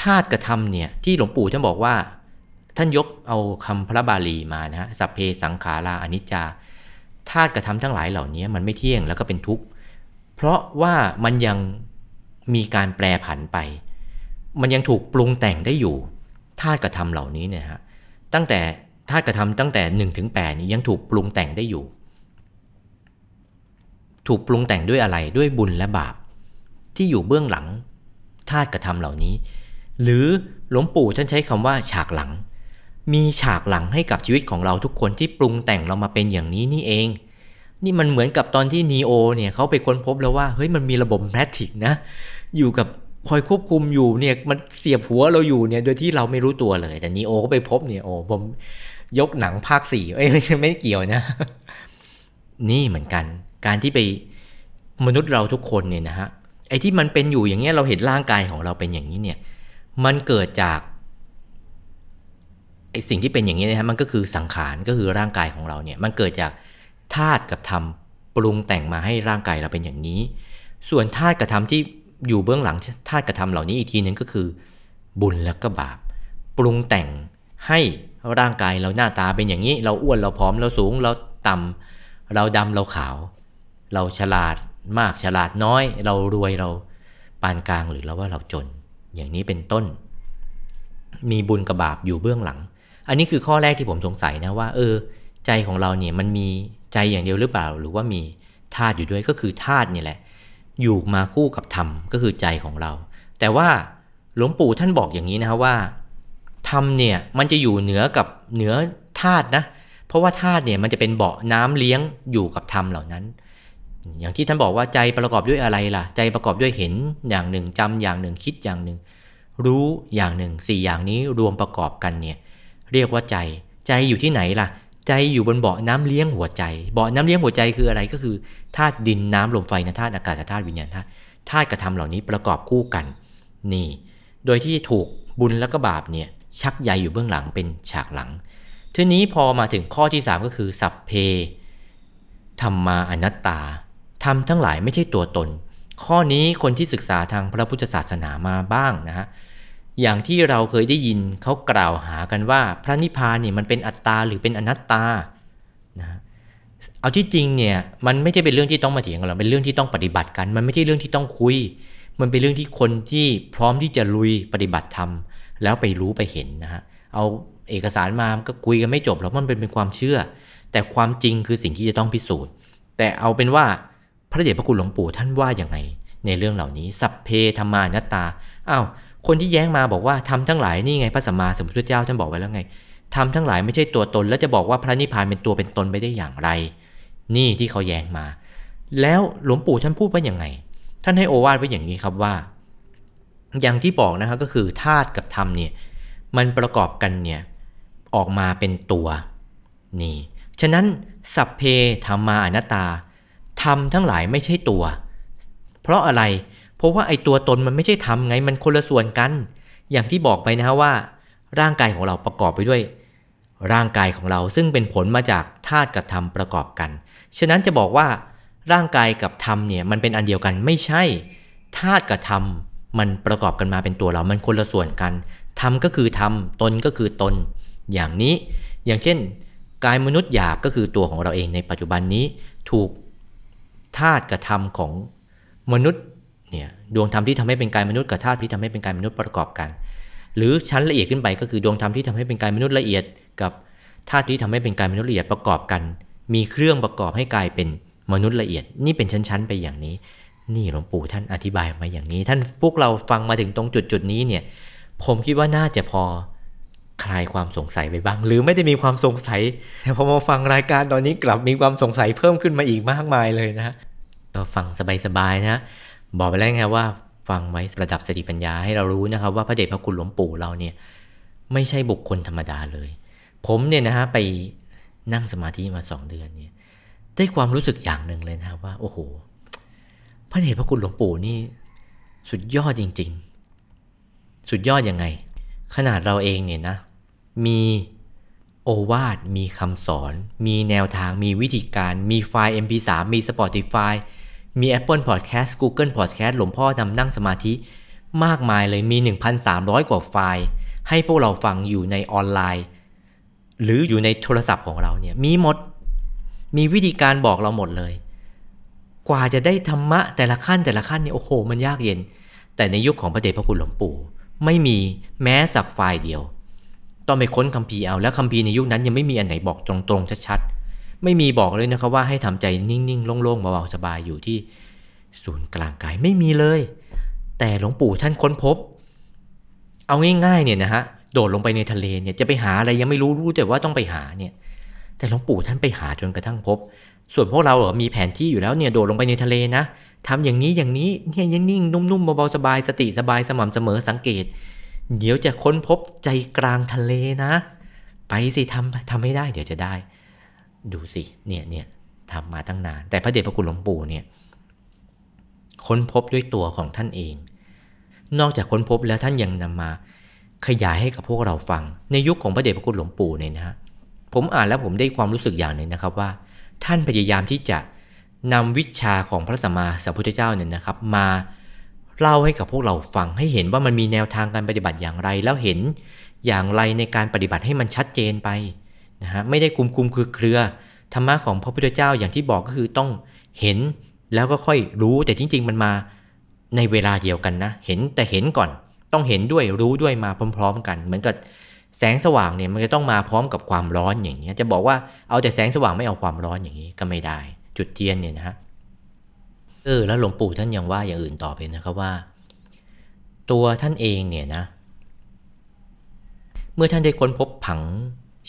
ธาตุกระทำเนี่ยที่หลวงปู่ท่านบอกว่า ท่านยกเอาคำพระบาลีมานะฮะสัพเพสังขาราอนิจจาธาตุกระทำทั้งหลายเหล่านี้มันไม่เที่ยงแล้วก็เป็นทุกข์เพราะว่ามันยังมีการแปรผันไป มันยังถูกปรุงแต่งได้อยู่ธาตุกระทำเหล่านี้เนี่ยฮะตั้งแต่ธาตุกระทำตั้งแต่1นถึงแนี้ยังถูกปรุงแต่งได้อยู่ ถูกปรุงแต่งด้วยอะไรด้วยบุญและบาป ที่อยู่เบื้องหลังธาตุกระทำเหล่านี้ หรือหลวงปู่ท่านใช้คำว่าฉากหลัง มีฉากหลังให้กับชีวิตของเราทุกคนที่ปรุงแต่งเรามาเป็นอย่างนี้นี่เอง นี่มันเหมือนกับตอนที่นีโอเนี่ยเขาไปค้นพบแล้วว่าเฮ้ยมันมีระบบแมทริกนะ อยู่กับคอยควบคุมอยู่เนี่ยมันเสียบหัวเราอยู่เนี่ยโดยที่เราไม่รู้ตัวเลย แต่นีโอก็ไปพบเนี่ยโอ้ผมยกหนังภาคสี่เอ้ยไม่เกี่ยวนะ นี่เหมือนกัน การที่ไปมนุษย์เราทุกคนเนี่ยนะฮะไอ้ที่มันเป็นอยู่อย่างเงี้ยเราเห็นร่างกายของเราเป็นอย่างนี้เนี่ย มันเกิดจากไอสิ่งที่เป็นอย่างนี้นะฮะมันก็คือสังขารก็คือร่างกายของเราเนี่ยมันเกิดจากธาตุกับธรรมปรุงแต่งมาให้ร่างกายเราเป็นอย่างนี้ ส่วนธาตุกับธรรมที่อยู่เบื้องหลังธาตุกับธรรมเหล่านี้อีกทีหนึ่งก็คือ บุญแล้วก็บาป ปรุงแต่งให้ร่างกายเราหน้าตาเป็นอย่างนี้ เราอ้วนเราผอมเราสูงเราต่ำเราดำเราขาว เราฉลาดมากฉลาดน้อย เรารวยเราปานกลางหรือเราว่าเราจน อย่างนี้เป็นต้น มีบุญกับบาปอยู่เบื้องหลัง อันนี้คือข้อแรกที่ผมสงสัยนะว่า เออ ใจของเราเนี่ยมันมีใจอย่างเดียวหรือเปล่า หรือว่ามีธาตุอยู่ด้วยก็คือธาตุนี่แหละ อยู่มาคู่กับธรรมก็คือใจของเรา แต่ว่าหลวงปู่ท่านบอกอย่างนี้นะว่าธรรมเนี่ยมันจะอยู่เหนือกับเหนือธาตุนะ เพราะว่าธาตุเนี่ยมันจะเป็นเบาะน้ำเลี้ยงอยู่กับธรรมเหล่านั้น อย่างที่ท่านบอกว่าใจประกอบด้วยอะไรล่ะ ใจประกอบด้วยเห็นอย่างหนึ่งจำอย่างหนึ่งคิดอย่างหนึ่ง รู้อย่างหนึ่งสี่อย่างนี้รวมประกอบกันเนี่ยเรียกว่าใจใจอยู่ที่ไหนล่ะ ใจอยู่บนเบาะน้ำเลี้ยงหัวใจ เบาะน้ำเลี้ยงหัวใจคืออะไรก็คือธาตุดินน้ำลมไฟนะธาตุอากาศธาตุวิญญาณธาตุธาตุกระทำเหล่านี้ประกอบคู่กัน นี่ โดยที่ถูกบุญและก็บาปเนี่ยชักใยอยู่เบื้องหลังเป็นฉากหลัง ทีนี้พอมาถึงข้อที่ 3 ก็คือสัพเพธรรมาอนัตตา ธรรมทั้งหลายไม่ใช่ตัวตน ข้อนี้คนที่ศึกษาทางพระพุทธศาสนามาบ้างนะฮะอย่างที่เราเคยได้ยินเขากล่าวหากันว่า พระนิพพานเนี่ยมันเป็นอัตตาหรือเป็นอนัตตานะเอาที่จริงเนี่ยมันไม่ใช่เป็นเรื่องที่ต้องมาเถียงกันหรอกเป็นเรื่องที่ต้องปฏิบัติกัน มันไม่ใช่เรื่องที่ต้องคุย มันเป็นเรื่องที่คนที่พร้อมที่จะลุยปฏิบัติธรรมแล้วไปรู้ไปเห็นนะฮะเอาเอกสารมาก็คุยกันไม่จบแล้วมันเป็นเป็นความเชื่อ แต่ความจริงคือสิ่งที่จะต้องพิสูจน์ แต่เอาเป็นว่า พระเดชพระคุณหลวงปู่ท่านว่าอย่างไง ในเรื่องเหล่านี้ สัพเพธรรมานัตตาอ้าวคนที่แย้งมาบอกว่าทำทั้งหลายนี่ไงพระสัมมาสัมพุทธเจ้าท่านบอกไว้แล้วไงทำทั้งหลายไม่ใช่ตัวตน แล้วจะบอกว่าพระนิพพานเป็นตัวเป็นตนไปได้อย่างไร นี่ที่เขาแย้งมา แล้วหลวงปู่ท่านพูดว่าอย่างไง ท่านให้โอวาทไว้อย่างนี้ครับว่า อย่างที่บอกนะครับก็คือธาตุกับธรรมเนี่ยมันประกอบกันเนี่ยออกมาเป็นตัวนี่ฉะนั้นสัพเพธรรมาอนัตตา ธรรมทั้งหลายไม่ใช่ตัว เพราะอะไร เพราะว่าไอ้ตัวตนมันไม่ใช่ธรรมไงมันคนละส่วนกัน อย่างที่บอกไปนะฮะว่า ร่างกายของเราประกอบไปด้วย ร่างกายของเราซึ่งเป็นผลมาจากธาตุกับธรรมประกอบกัน ฉะนั้นจะบอกว่า ร่างกายกับธรรมเนี่ยมันเป็นอันเดียวกันไม่ใช่ธาตุกับธรรมมันประกอบกันมาเป็นตัวเรา มันคนละส่วนกันทำก็คือทำตนก็คือตน อย่างนี้ อย่างเช่น กายมนุษย์หยาบก็คือตัวของเราเองในปัจจุบันนี้ถูก ธาตุกระทำของมนุษย์เนี่ยดวงธรรมที่ทำให้เป็นกายมนุษย์กับธาตุที่ทำให้เป็นกายมนุษย์ประกอบกัน หรือชั้นละเอียดขึ้นไปก็คือดวงธรรมที่ทำให้เป็นกายมนุษย์ละเอียด กับธาตุที่ทำให้เป็นกายมนุษย์ละเอียดประกอบกัน มีเครื่องประกอบให้กายเป็นมนุษย์ละเอียด นี่เป็นชั้นๆไปอย่างนี้ นี่หลวงปู่ท่านอธิบายมาอย่างนี้ ท่านพวกเราฟังมาถึงตรงจุดจุดนี้เนี่ยผมคิดว่าน่าจะพอ คลายความสงสัยไปบ้าง หรือไม่ได้มีความสงสัย แต่พอมาฟังรายการตอนนี้กลับมีความสงสัยเพิ่มขึ้นมาอีกมากมายเลยนะก็ฟังสบายๆนะ บอกไปแล้วไงว่าฟังไว้ประดับสติปัญญาให้เรารู้นะครับ ว่าพระเดชพระคุณหลวงปู่เราเนี่ยไม่ใช่บุคคลธรรมดาเลย ผมเนี่ยนะฮะไปนั่งสมาธิมาสองเดือนเนี่ยได้ความรู้สึกอย่างหนึ่งเลยนะว่า โอ้โห พระเดชพระคุณหลวงปู่นี่ สุดยอดจริง ๆ สุดยอดยังไง ขนาดเราเองเนี่ยนะ มีโอวาทมีคำสอน มีแนวทางมีวิธีการ มีไฟล์ MP3 มี Spotify มี Apple Podcast Google Podcast หลวงพ่อนำนั่งสมาธิ มากมายเลยมี 1,300 กว่าไฟล์ ให้พวกเราฟังอยู่ในออนไลน์ หรืออยู่ในโทรศัพท์ของเราเนี่ยมีหมด มีวิธีการบอกเราหมดเลย กว่าจะได้ธรรมะแต่ละขั้นแต่ละขั้นเนี่ยโอ้โหมันยากเย็น แต่ในยุคของพระเดชพระคุณหลวงปู่ ไม่มีแม้สักไฟล์เดียว ต้องไปค้นคัมภีร์เอาแล้วคัมภีร์ในยุคนั้นยังไม่มีอันไหนบอกตรงๆชัดๆไม่มีบอกเลยนะครับว่าให้ทำใจนิ่งๆโล่งๆเบาๆสบายอยู่ที่ศูนย์กลางกายไม่มีเลย แต่หลวงปู่ท่านค้นพบ เอาง่ายๆเนี่ยนะฮะโดดลงไปในทะเลเนี่ยจะไปหาอะไรยังไม่รู้รู้แต่ว่าต้องไปหาเนี่ย แต่หลวงปู่ท่านไปหาจนกระทั่งพบ ส่วนพวกเราเออมีแผนที่อยู่แล้วเนี่ยโดดลงไปในทะเลนะทำอย่างนี้อย่างนี้เนี่ยยังนิ่งนุ่มๆเบาๆสบายสติสบายสม่ำเสมอสังเกต เดี๋ยวจะค้นพบใจกลางทะเลนะ ไปสิทำทำให้ได้ เดี๋ยวจะได้ ดูสิ เนี่ยเนี่ยทำมาตั้งนาน แต่พระเดชพระคุณหลวงปู่เนี่ย ค้นพบด้วยตัวของท่านเอง นอกจากค้นพบแล้วท่านยังนำมาขยายให้กับพวกเราฟัง ในยุคของพระเดชพระคุณหลวงปู่เนี่ยนะฮะผมอ่านแล้วผมได้ความรู้สึกอย่างหนึ่งนะครับว่า ท่านพยายามที่จะนำวิชาของพระสัมมาสัมพุทธเจ้าเนี่ยนะครับ มา เล่าให้กับพวกเราฟังให้เห็นว่ามันมีแนวทางการปฏิบัติอย่างไร แล้วเห็นอย่างไรในการปฏิบัติให้มันชัดเจนไปนะฮะไม่ได้คุมคุมคือเครือธรรมะของพระพุทธเจ้าอย่างที่บอกก็คือต้องเห็นแล้วก็ค่อยรู้แต่จริง ๆ มันมาในเวลาเดียวกันนะ เห็นแต่เห็นก่อน ต้องเห็นด้วยรู้ด้วยมาพร้อม ๆ กัน เหมือนกับแสงสว่างเนี่ยมันจะต้องมาพร้อมกับความร้อนอย่างนี้จะบอกว่าเอาแต่แสงสว่างไม่เอาความร้อนอย่างนี้ก็ไม่ได้ จุดเทียนเนี่ยนะฮะ เออแล้วหลวงปู่ท่านยังว่าอย่างอื่นต่อไปนะครับว่า ตัวท่านเองเนี่ยนะ เมื่อท่านได้ค้นพบผัง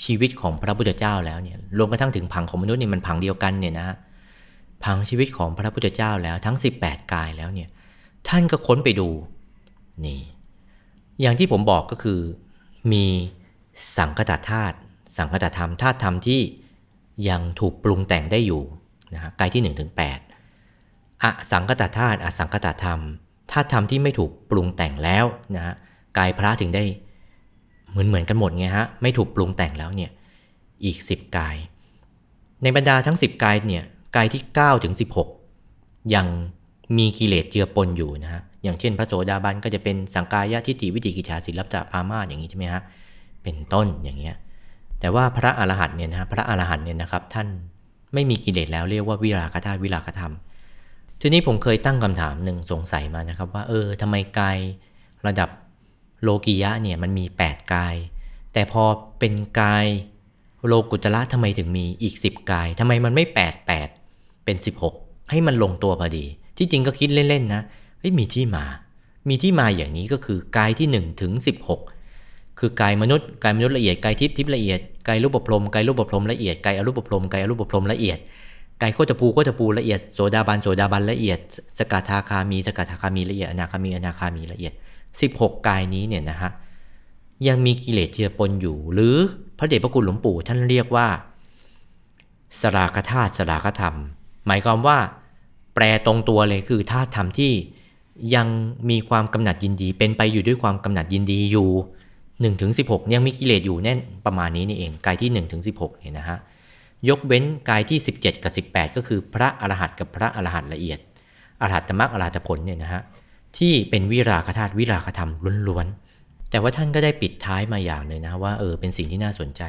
ชีวิตของพระพุทธเจ้าแล้วเนี่ยรวมกระทั่งถึงผังของมนุษย์เนี่ยมันผังเดียวกันเนี่ยนะผังชีวิตของพระพุทธเจ้าแล้วทั้ง 18 กายแล้วเนี่ย ท่านก็ค้นไปดูนี่ อย่างที่ผมบอกก็คือ มีสังคตธาตุสังคตธรรมธาตุธรรมที่ยังถูกปรุงแต่งได้อยู่นะฮะกายที่1ถึง8 อสังคตธาตุอสังคตธรรมธาตุธรรมที่ไม่ถูกปรุงแต่งแล้วนะฮะกายพระถึงได้เหมือนเหมือนกันหมดไงฮะไม่ถูกปรุงแต่งแล้วเนี่ยอีก 10 กาย ในบรรดาทั้ง 10 กายเนี่ยกายที่9ถึง16 ยังมีกิเลสเจือปนอยู่นะฮะอย่างเช่น พระโสดาบันก็จะเป็นสังกายะทิฏฐิวิจิกิจฉาศิลปะพามาอย่างนี้ใช่ไหมฮะเป็นต้นอย่างเงี้ยแต่ว่าพระอรหันต์เนี่ยนะพระอรหันต์เนี่ยนะครับท่านไม่มีกิเลสแล้วเรียกว่าวิราคธาตุวิราคธรรม ทีนี้ผมเคยตั้งคำถามหนึ่งสงสัยมานะครับ ว่าเออทำไมกายระดับโลกียะเนี่ยมันมี 8 กาย แต่พอเป็นกายโลกุตละทำไมถึงมีอีก 10 กายทำไมมันไม่ 8 8 เป็น 16 ให้มันลงตัวพอดี ที่จริงก็คิดเล่นๆนะเฮ้ยมีที่มา มีที่มาอย่างนี้ก็คือกายที่ 1 ถึง 16 คือกายมนุษย์กายมนุษย์ละเอียดกายทิพย์ทิพย์ละเอียดกายรูปปรมกายรูปปรมละเอียดกายอรูปปรมกายอรูปปรมละเอียด กายโคตภูโคตภูละเอียดโสดาบันโสดาบันละเอียด สกทาคามี สกทาคามีละเอียดอนาคามีอนาคามีละเอียด 16 กายนี้เนี่ยนะฮะยังมีกิเลสเจือปนอยู่ หรือพระเดชพระคุณหลวงปู่ท่านเรียกว่า สรากธาตุสรากธรรม หมายความว่า แปลตรงตัวเลยคือธาตุธรรมที่ยังมีความกำหนัดยินดี เป็นไปอยู่ด้วยความกำหนัดยินดีอยู่1ถึง16 ยังมีกิเลสอยู่แน่นประมาณนี้นี่เองกายที่1ถึง16เนี่ยนะฮะ ยกเว้นกายที่ 17 กับ 18 ก็คือพระอรหันต์กับพระอรหันต์ละเอียด อรหัตมรรคอรหัตผลเนี่ยนะฮะที่เป็นวิราคธาตุวิราคธรรมล้วนๆแต่ว่าท่านก็ได้ปิดท้ายมาอย่างเลยนะว่าเออเป็นสิ่งที่น่าสนใจ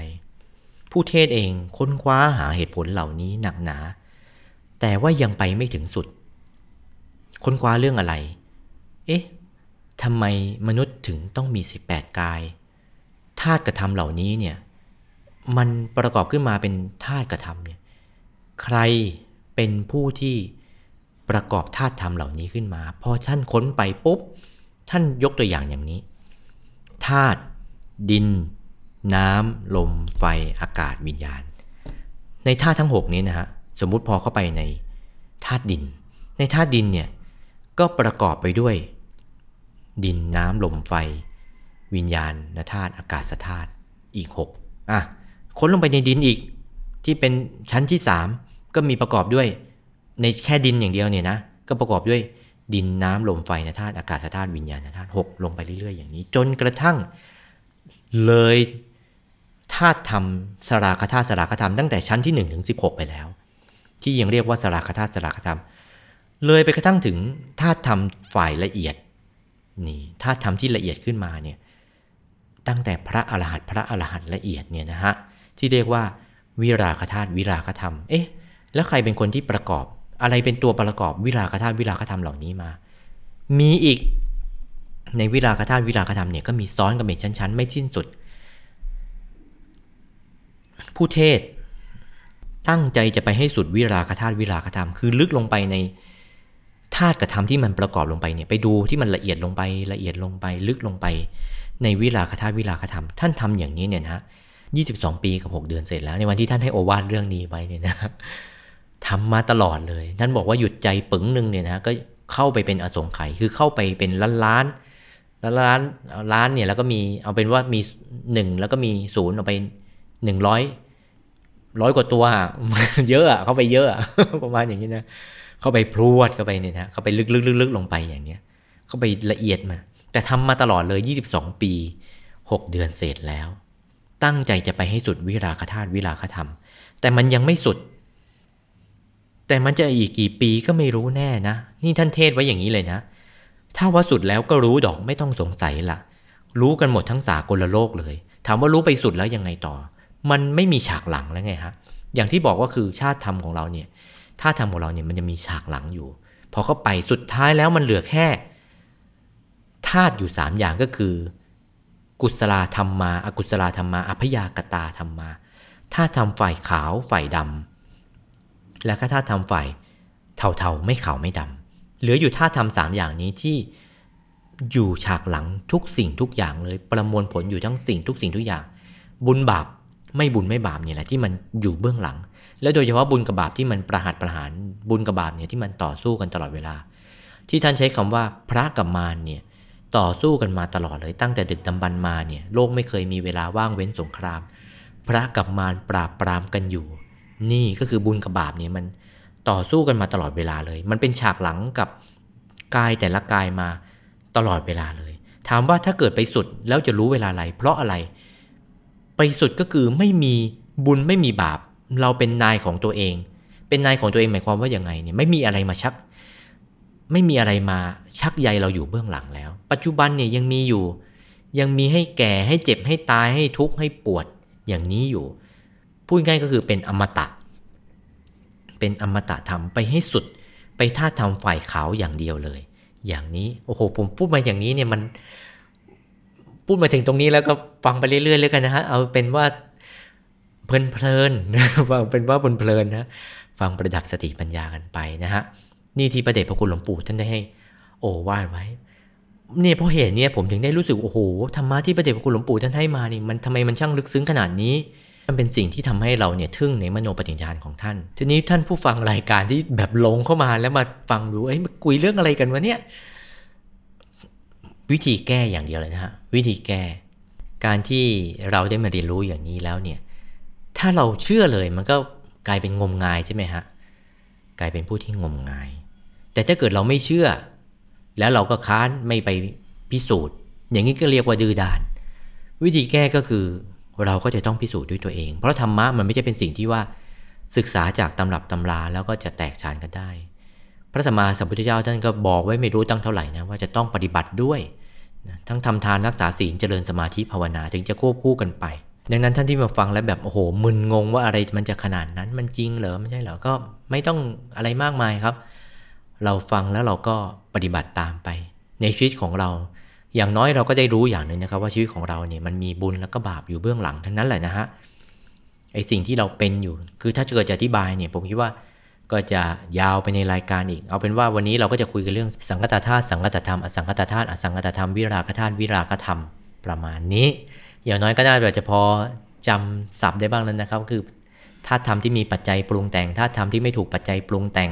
ผู้เทศเองค้นคว้าหาเหตุผลเหล่านี้หนักหนา แต่ว่ายังไปไม่ถึงสุด ค้นคว้าเรื่องอะไร เอ๊ะทำไมมนุษย์ถึงต้องมี 18 กายธาตุกระทำเหล่านี้เนี่ย มันประกอบขึ้นมาเป็นธาตุกระทำเนี่ยใครเป็นผู้ที่ประกอบธาตุธรรมเหล่านี้ขึ้นมาพอท่านค้นไปปุ๊บ ท่านยกตัวอย่างอย่างนี้ธาตุดิน น้ำลมไฟอากาศวิญญาณ ในธาตุทั้ง 6 นี้นะฮะสมมุติพอเข้าไปในธาตุดิน ในธาตุดินเนี่ยก็ประกอบไปด้วย ดินน้ำลมไฟ วิญญาณธาตุอากาศธาตุอีก 6อะ ค้นลงไปในดินอีก ที่เป็นชั้นที่ 3 ก็มีประกอบด้วย ในแค่ดินอย่างเดียวเนี่ยนะ ก็ประกอบด้วยดินน้ำลมไฟนะธาตุอากาศธาตุวิญญาณธาตุหกลงไปเรื่อยๆอย่างนี้ จนกระทั่งเลยธาตุธรรมสราคธาตุสราคธรรมตั้งแต่ชั้นที่1นถึงสิไปแล้ว ที่ยังเรียกว่าสราคธาตุสราคธรรม เลยไปกระทั่งถึงธาตุธรรมฝ่ายละเอียดนี่ธาตุธรรมที่ละเอียดขึ้นมาเนี่ย ตั้งแต่พระอรหันต์พระอรหันต์ละเอียดเนี่ยนะฮะที่เรียกว่าวิราคธาตุวิราคธรรม เอ๊ะ แล้วใครเป็นคนที่ประกอบ อะไรเป็นตัวประกอบวิราคธาตุวิราคธรรมเหล่านี้มา มีอีกในวิราคธาตุวิราคธรรมเนี่ยก็มีซ้อนกันเป็นชั้น ๆ ไม่สิ้นสุด ผู้เทศตั้งใจจะไปให้สุดวิราคธาตุวิราคธรรม คือลึกลงไปในธาตุกระทำที่มันประกอบลงไปเนี่ยไปดูที่มันละเอียดลงไปละเอียดลงไปลึกลงไป ในวิราคธาตุวิราคธรรม ท่านทำอย่างนี้เนี่ยนะ22ปีกับ6เดือนเสร็จแล้ว ในวันที่ท่านให้โอวาทเรื่องนี้ไว้เนี่ยนะทำมาตลอดเลย ท่านบอกว่าหยุดใจปึ๋งหนึ่งเนี่ยนะก็เข้าไปเป็นอสงไขยคือเข้าไปเป็นล้านล้านล้านล้านล้านเนี่ยแล้วก็มีเอาเป็นว่ามีหนึ่งแล้วก็มีศูนย์เอาไปหนึ่งร้อยร้อยกว่าตัวเยอะอะเข้าไปเยอะประมาณอย่างนี้นะเข้าไปพรวดเข้าไปเนี่ยนะเข้าไปลึกๆๆลงไปอย่างเนี้ย เข้าไปละเอียดมา แต่ทำมาตลอดเลย 22 ปี 6 เดือนเศษแล้ว ตั้งใจจะไปให้สุดวิราคธาตุวิราคธรรม แต่มันยังไม่สุด แต่มันจะอีกกี่ปีก็ไม่รู้แน่นะ นี่ท่านเทศไว้อย่างนี้เลยนะ ถ้าว่าสุดแล้วก็รู้ดอกไม่ต้องสงสัยละรู้กันหมดทั้งสากลโลกเลย ถามว่ารู้ไปสุดแล้วยังไงต่อ มันไม่มีฉากหลังแล้วไงฮะ อย่างที่บอกว่าคือชาติธรรมของเราเนี่ย ถ้าธรรมของเราเนี่ยมันจะมีฉากหลังอยู่ พอเข้าไปสุดท้ายแล้วมันเหลือแค่าตุอยู่สามอย่างก็คือ กุศลธรรมมา อกุศลธรรมมาอภยากตาธรรมมาธาตุธรรมฝ่ายขาวฝ่ายดำและก็ธาตุธรรมฝ่ายเทาๆไม่ขาวไม่ดำเหลืออยู่ธาตุธรรมสามอย่างนี้ที่อยู่ฉากหลังทุกสิ่งทุกอย่างเลยประมวลผลอยู่ทั้งสิ่งทุกสิ่งทุกอย่าง บุญบาปไม่บุญไม่บาปเนี่ยแหละที่มันอยู่เบื้องหลัง และโดยเฉพาะบุญกับบาปที่มันประหัตประหารบุญกับบาปเนี่ยที่มันต่อสู้กันตลอดเวลา ที่ท่านใช้คำว่าพระกับมารเนี่ย ต่อสู้กันมาตลอดเลยตั้งแต่ดึกดำบรรมาเนี่ยโลกไม่เคยมีเวลาว่างเว้นสงคราม พระกับมารปราบปรามกันอยู่ นี่ก็คือบุญกับบาปเนี่ยมันต่อสู้กันมาตลอดเวลาเลย มันเป็นฉากหลังกับกายแต่ละกายมาตลอดเวลาเลย ถามว่าถ้าเกิดไปสุดแล้วจะรู้เวลาอะไรเพราะอะไร ไปสุดก็คือไม่มีบุญไม่มีบาป เราเป็นนายของตัวเอง เป็นนายของตัวเองหมายความว่าอย่างไงเนี่ยไม่มีอะไรมาชัก ไม่มีอะไรมาชักใยเราอยู่เบื้องหลังแล้ว ปัจจุบันเนี่ยยังมีอยู่ ยังมีให้แก่ให้เจ็บให้ตายให้ทุกข์ให้ปวดอย่างนี้อยู่ พูดง่ายก็คือเป็นอมตะ เป็นอมตะธรรมไปให้สุด ไปท่าทำฝ่ายขาวอย่างเดียวเลย อย่างนี้โอ้โหผมพูดมาอย่างนี้เนี่ยมัน พูดมาถึงตรงนี้แล้วก็ฟังไปเรื่อยๆเลยกันนะฮะเอาเป็นว่าเพลินเพลินฟังเป็นว่าเพลินเพลินนะฟังประดับสติปัญญากันไปนะฮะ นี่ที่ประเดชพระคุณหลวงปู่ท่านได้ให้ โอวาดไว้ เนี่ยเพราะเหตุเนี่ยผมถึงได้รู้สึกโอ้โหธรรมะที่ประเดชพระคุณหลวงปู่ท่านให้มานี่มันทำไมมันช่างลึกซึ้งขนาดนี้ มันเป็นสิ่งที่ทำให้เราเนี่ยทึ่งในมโนปฏิญญาณของท่าน ทีนี้ท่านผู้ฟังรายการที่แบบลงเข้ามาแล้วมาฟังดูเอ้ยมาคุยเรื่องอะไรกันวะเนี่ยวิธีแก้อย่างเดียวเลยนะฮะวิธีแก้ การที่เราได้มาเรียนรู้อย่างนี้แล้วเนี่ยถ้าเราเชื่อเลยมันก็กลายเป็นงมงายใช่ไหมฮะกลายเป็นผู้ที่งมงาย แต่ถ้าเกิดเราไม่เชื่อ แล้วเราก็ค้านไม่ไปพิสูจน์ อย่างนี้ก็เรียกว่าดื้อด้าน วิธีแก้ก็คือเราก็จะต้องพิสูจน์ด้วยตัวเอง เพราะธรรมะมันไม่ใช่เป็นสิ่งที่ว่าศึกษาจากตำรับตำราแล้วก็จะแตกฉานกันได้ พระธรรมาสัมพุทธเจ้าท่านก็บอกไว้ไม่รู้ตั้งเท่าไหร่นะว่าจะต้องปฏิบัติด้วยทั้งทำทานรักษาศีลเจริญสมาธิภาวนาถึงจะควบคู่กันไป ดังนั้นท่านที่มาฟังแล้วแบบโอ้โหมึนงงว่าอะไรมันจะขนาดนั้นมันจริงเหรอไม่ใช่เหรอก็ไม่ต้องอะไรมากมายครับ เราฟังแล้วเราก็ปฏิบัติตามไป ในชีวิตของเรา อย่างน้อยเราก็ได้รู้อย่างหนึ่งนะครับ ว่าชีวิตของเราเนี่ยมันมีบุญแล้วก็บาปอยู่เบื้องหลังทั้งนั้นแหละนะฮะไอสิ่งที่เราเป็นอยู่ คือถ้าเกิดจะอธิบายเนี่ยผมคิดว่าก็จะยาวไปในรายการอีก เอาเป็นว่าวันนี้เราก็จะคุยกันเรื่องสังคตธาตุสังคตธรรมอสังคตธาตุอสังคตธรรมวิราคธาตุวิราคธรรมประมาณนี้ อย่างน้อยก็ได้แบบจะพอจำศัพท์ได้บ้างแล้วนะครับ คือธาตุธรรมที่มีปัจจัยปรุงแต่งธาตุธรรมที่ไม่ถูกปัจจัยปรุงแต่ง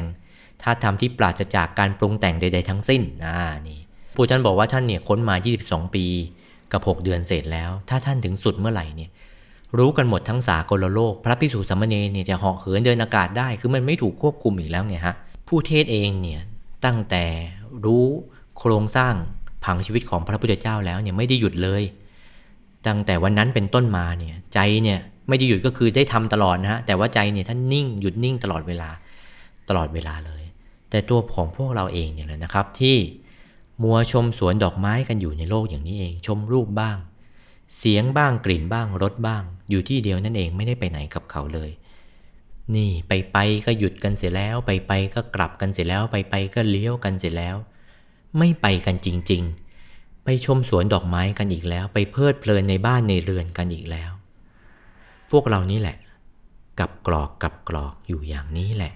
ธาตุธรรมที่ปราศจากการปรุงแต่งใด ๆ ทั้งสิ้นอ่านี่ผู้ท่านบอกว่าท่านเนี่ยค้นมา 22 ปี กับ 6 เดือนเสร็จแล้ว ถ้าท่านถึงสุดเมื่อไหร่เนี่ยรู้กันหมดทั้งสากลโลก พระพิสุสามเณรเนี่ยจะเหาะเหินเดินอากาศได้ คือมันไม่ถูกควบคุมอีกแล้วไงฮะ ผู้เทศเองเนี่ยตั้งแต่รู้โครงสร้างผังชีวิตของพระพุทธเจ้าแล้วเนี่ยไม่ได้หยุดเลย ตั้งแต่วันนั้นเป็นต้นมาเนี่ยใจเนี่ยไม่ได้หยุดก็คือได้ทำตลอดนะฮะแต่ว่าใจเนี่ยท่านนิ่งหยุดนิ่งตลอดเวลาตลอดเวลาเลย แต่ตัวของพวกเราเองเนี่ยแหละนะครับ ที่มัวชมสวนดอกไม้กันอยู่ในโลกอย่างนี้เอง ชมรูปบ้าง เสียงบ้างกลิ่นบ้างรสบ้าง อยู่ที่เดียวนั่นเองไม่ได้ไปไหนกับเขาเลย นี่ไปไปก็หยุดกันเสียแล้ว ไปไปก็กลับกันเสียแล้ว ไปไปก็เลี้ยวกันเสียแล้ว ไม่ไปกันจริง ๆ ไปชมสวนดอกไม้กันอีกแล้ว ไปเพลิดเพลินในบ้านในเรือนกันอีกแล้ว พวกเรานี่แหละ กับกรอกกับกรอกอยู่อย่างนี้แหละ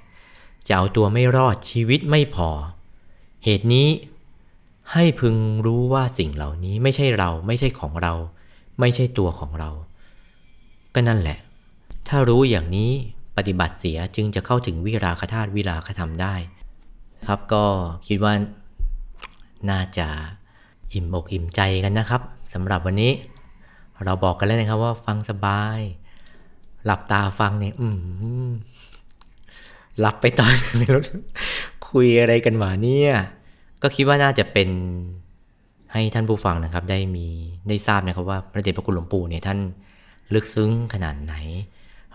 จะเอาตัวไม่รอดชีวิตไม่พอ เหตุนี้ให้พึงรู้ว่าสิ่งเหล่านี้ไม่ใช่เราไม่ใช่ของเรา ไม่ใช่ตัวของเรา ก็นั่นแหละ ถ้ารู้อย่างนี้ปฏิบัติเสียจึงจะเข้าถึงวิราคธาตุวิราคธรรมได้ ครับก็คิดว่าน่าจะอิ่มอกอิ่มใจกันนะครับสำหรับวันนี้ เราบอกกันแล้วนะครับว่าฟังสบาย หลับตาฟังเนี่ยอืม หลับไปตอนไม่รู้คุยอะไรกันมาเนี่ย ก็คิดว่าน่าจะเป็นให้ท่านผู้ฟังนะครับ ได้มีได้ทราบนะครับว่าพระเดชพระคุณหลวงปู่เนี่ยท่านลึกซึ้งขนาดไหน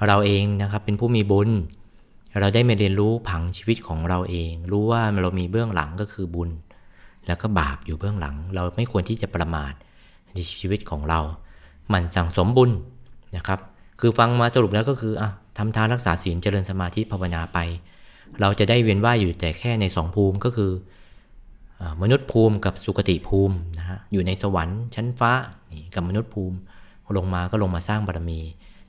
เราเองนะครับเป็นผู้มีบุญ เราได้มาเรียนรู้ผังชีวิตของเราเอง รู้ว่าเรามีเบื้องหลังก็คือบุญ แล้วก็บาปอยู่เบื้องหลัง เราไม่ควรที่จะประมาทในชีวิตของเรา มันสั่งสมบุญนะครับ คือฟังมาสรุปแล้วก็คืออะ ทำทานรักษาศีลเจริญสมาธิภาวนาไป เราจะได้เวียนว่ายอยู่แต่แค่ในสองภูมิก็คือมนุษย์ภูมิกับสุคติภูมินะฮะอยู่ในสวรรค์ชั้นฟ้านี่กับมนุษย์ภูมิลงมาก็ลงมาสร้างบารมี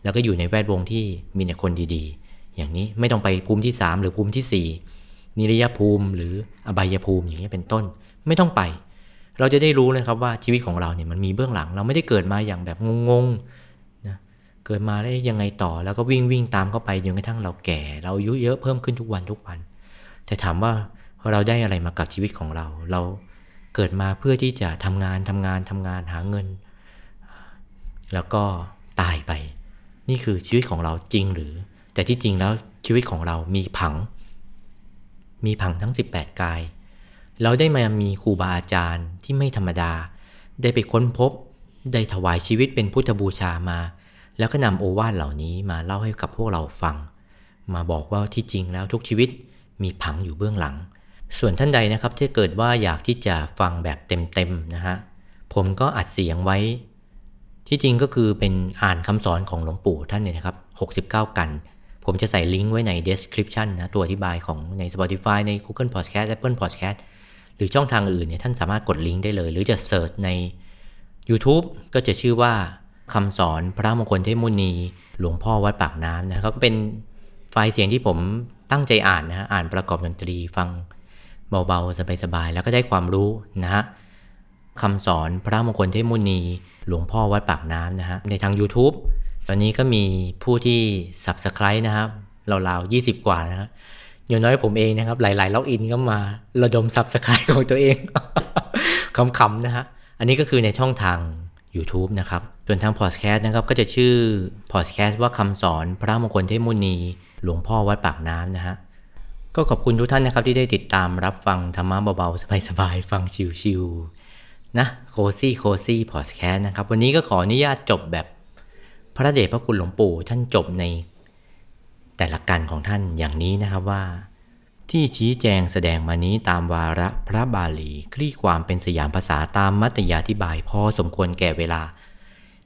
แล้วก็อยู่ในแวดวงที่มีแต่คนดีๆ อย่างนี้ไม่ต้องไปภูมิที่ 3 หรือภูมิที่ 4 นิรยภูมิหรืออบายภูมิอย่างนี้เป็นต้น ไม่ต้องไป เราจะได้รู้นะครับว่าชีวิตของเราเนี่ยมันมีเบื้องหลัง เราไม่ได้เกิดมาอย่างแบบงง กิดมาได้ยังไงต่อ แล้วก็วิ่งวิ่งตามเข้าไปจนกระทั่งเราแก่ เราอายุเยอะเพิ่มขึ้นทุกวันทุกวัน แต่ถามว่าเราได้อะไรมากับชีวิตของเรา เราเกิดมาเพื่อที่จะทำงานทำงานทำงานหาเงิน แล้วก็ตายไป นี่คือชีวิตของเราจริงหรือ แต่ที่จริงแล้วชีวิตของเรามีผัง มีผังทั้ง 18 กาย เราได้มามีครูบาอาจารย์ที่ไม่ธรรมดา ได้ไปค้นพบ ได้ถวายชีวิตเป็นพุทธบูชามา แล้วก็นำโอวาทเหล่านี้มาเล่าให้กับพวกเราฟัง มาบอกว่าที่จริงแล้วทุกชีวิตมีผังอยู่เบื้องหลัง ส่วนท่านใดนะครับที่เกิดว่าอยากที่จะฟังแบบเต็มๆนะฮะผมก็อัดเสียงไว้ ที่จริงก็คือเป็นอ่านคำสอนของหลวงปู่ท่านเนี่ยนะครับ 69 กัน ผมจะใส่ลิงก์ไว้ใน description นะตัวอธิบายของใน Spotify ใน Google Podcast Apple Podcast หรือช่องทางอื่นเนี่ยท่านสามารถกดลิงก์ได้เลย หรือจะเสิร์ชใน YouTube ก็จะชื่อว่า คำสอนพระมงคลเทพมุนีหลวงพ่อวัดปากน้ำนะก็เป็นไฟล์เสียงที่ผมตั้งใจอ่านนะฮะอ่านประกอบดนตรีฟังเบาๆสบายๆแล้วก็ได้ความรู้นะฮะคำสอนพระมงคลเทพมุนี หลวงพ่อวัดปากน้ำนะฮะในทาง YouTube ตอนนี้ก็มีผู้ที่ Subscribe นะครับราวๆ20 กว่านะฮะอย่างน้อยผมเองนะครับ หลายๆล็อกอินก็มาระดม Subscribe ของตัวเอง คำๆนะฮะอันนี้ก็คือในช่องทาง YouTube นะครับ ส่วนทางพอดแคสต์นะครับก็จะชื่อพอดแคสต์ว่าคำสอนพระมงคลเทพมุนี หลวงพ่อวัดปากน้ำนะฮะก็ขอบคุณทุกท่านนะครับที่ได้ติดตามรับฟังธรรมะเบาๆสบายๆฟังชิลๆนะ Cozy Cozy พอดแคสต์นะครับ วันนี้ก็ขออนุญาตจบแบบพระเดชพระคุณหลวงปู่ท่านจบใน แต่ละกัณฑ์ของท่านอย่างนี้นะครับว่า ที่ชี้แจงแสดงมานี้ตามวาระพระบาลี คลี่ความเป็นสยามภาษาตามมัตยาธิบาย พอสมควรแก่เวลา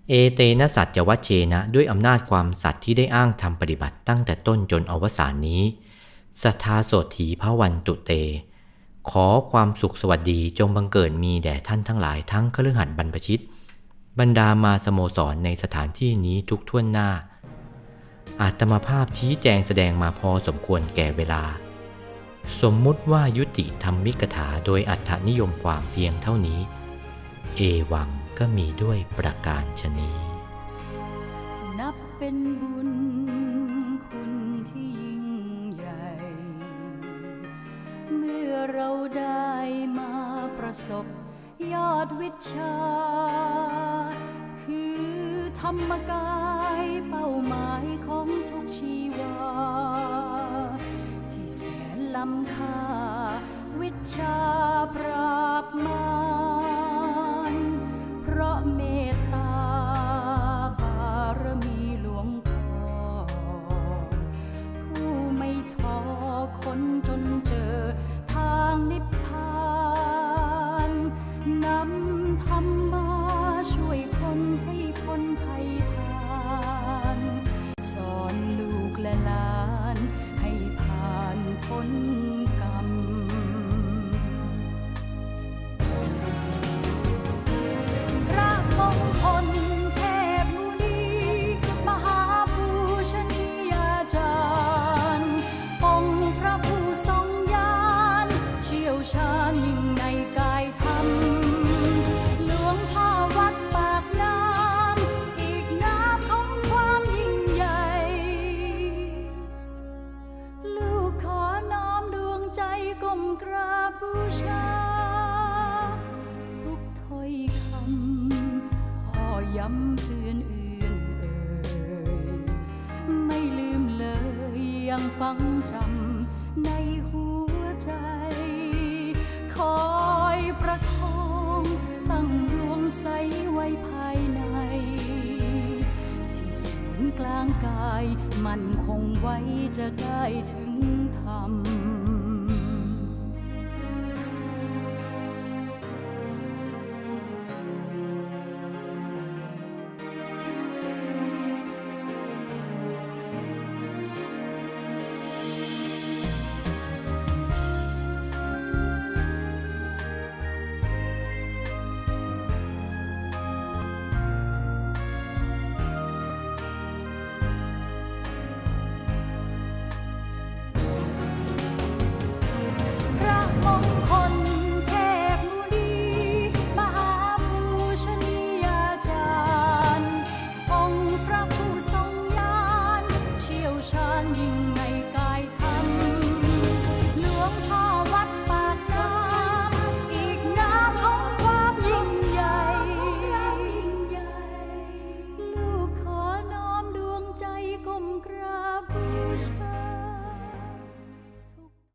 เอเตนะสัจจวัชเชนะด้วยอำนาจความสัตย์ที่ได้อ้างทำปฏิบัติตั้งแต่ต้นจนอวสานนี้สัทธาโสถีพระวันตุเต ขอความสุขสวัสดีจงบังเกิดมีแด่ท่านทั้งหลายทั้งเครือขัดบรรพชิต บรรดามาสโมสรในสถานที่นี้ทุกท่วนหน้า อาตมาภาพชี้แจงแสดงมาพอสมควรแก่เวลา สมมุติว่ายุติธรรมิกถาโดยอัตถนิยมความเพียงเท่านี้ เอวัง ก็มีด้วยประการชนีนับเป็นบุญคุณที่ยิ่งใหญ่ เมื่อเราได้มาประสบยอดวิชา คือธรรมกายเป้าหมายของทุกชีวา ที่แสนล้ำค่าวิชาปราบมา เพราะเมต ยังฟังจำในหัวใจ คอยประคองตั้งดวงใสไว้ภายใน ที่ศูนย์กลางกายมันคงไว้จะได้ถึงธรรม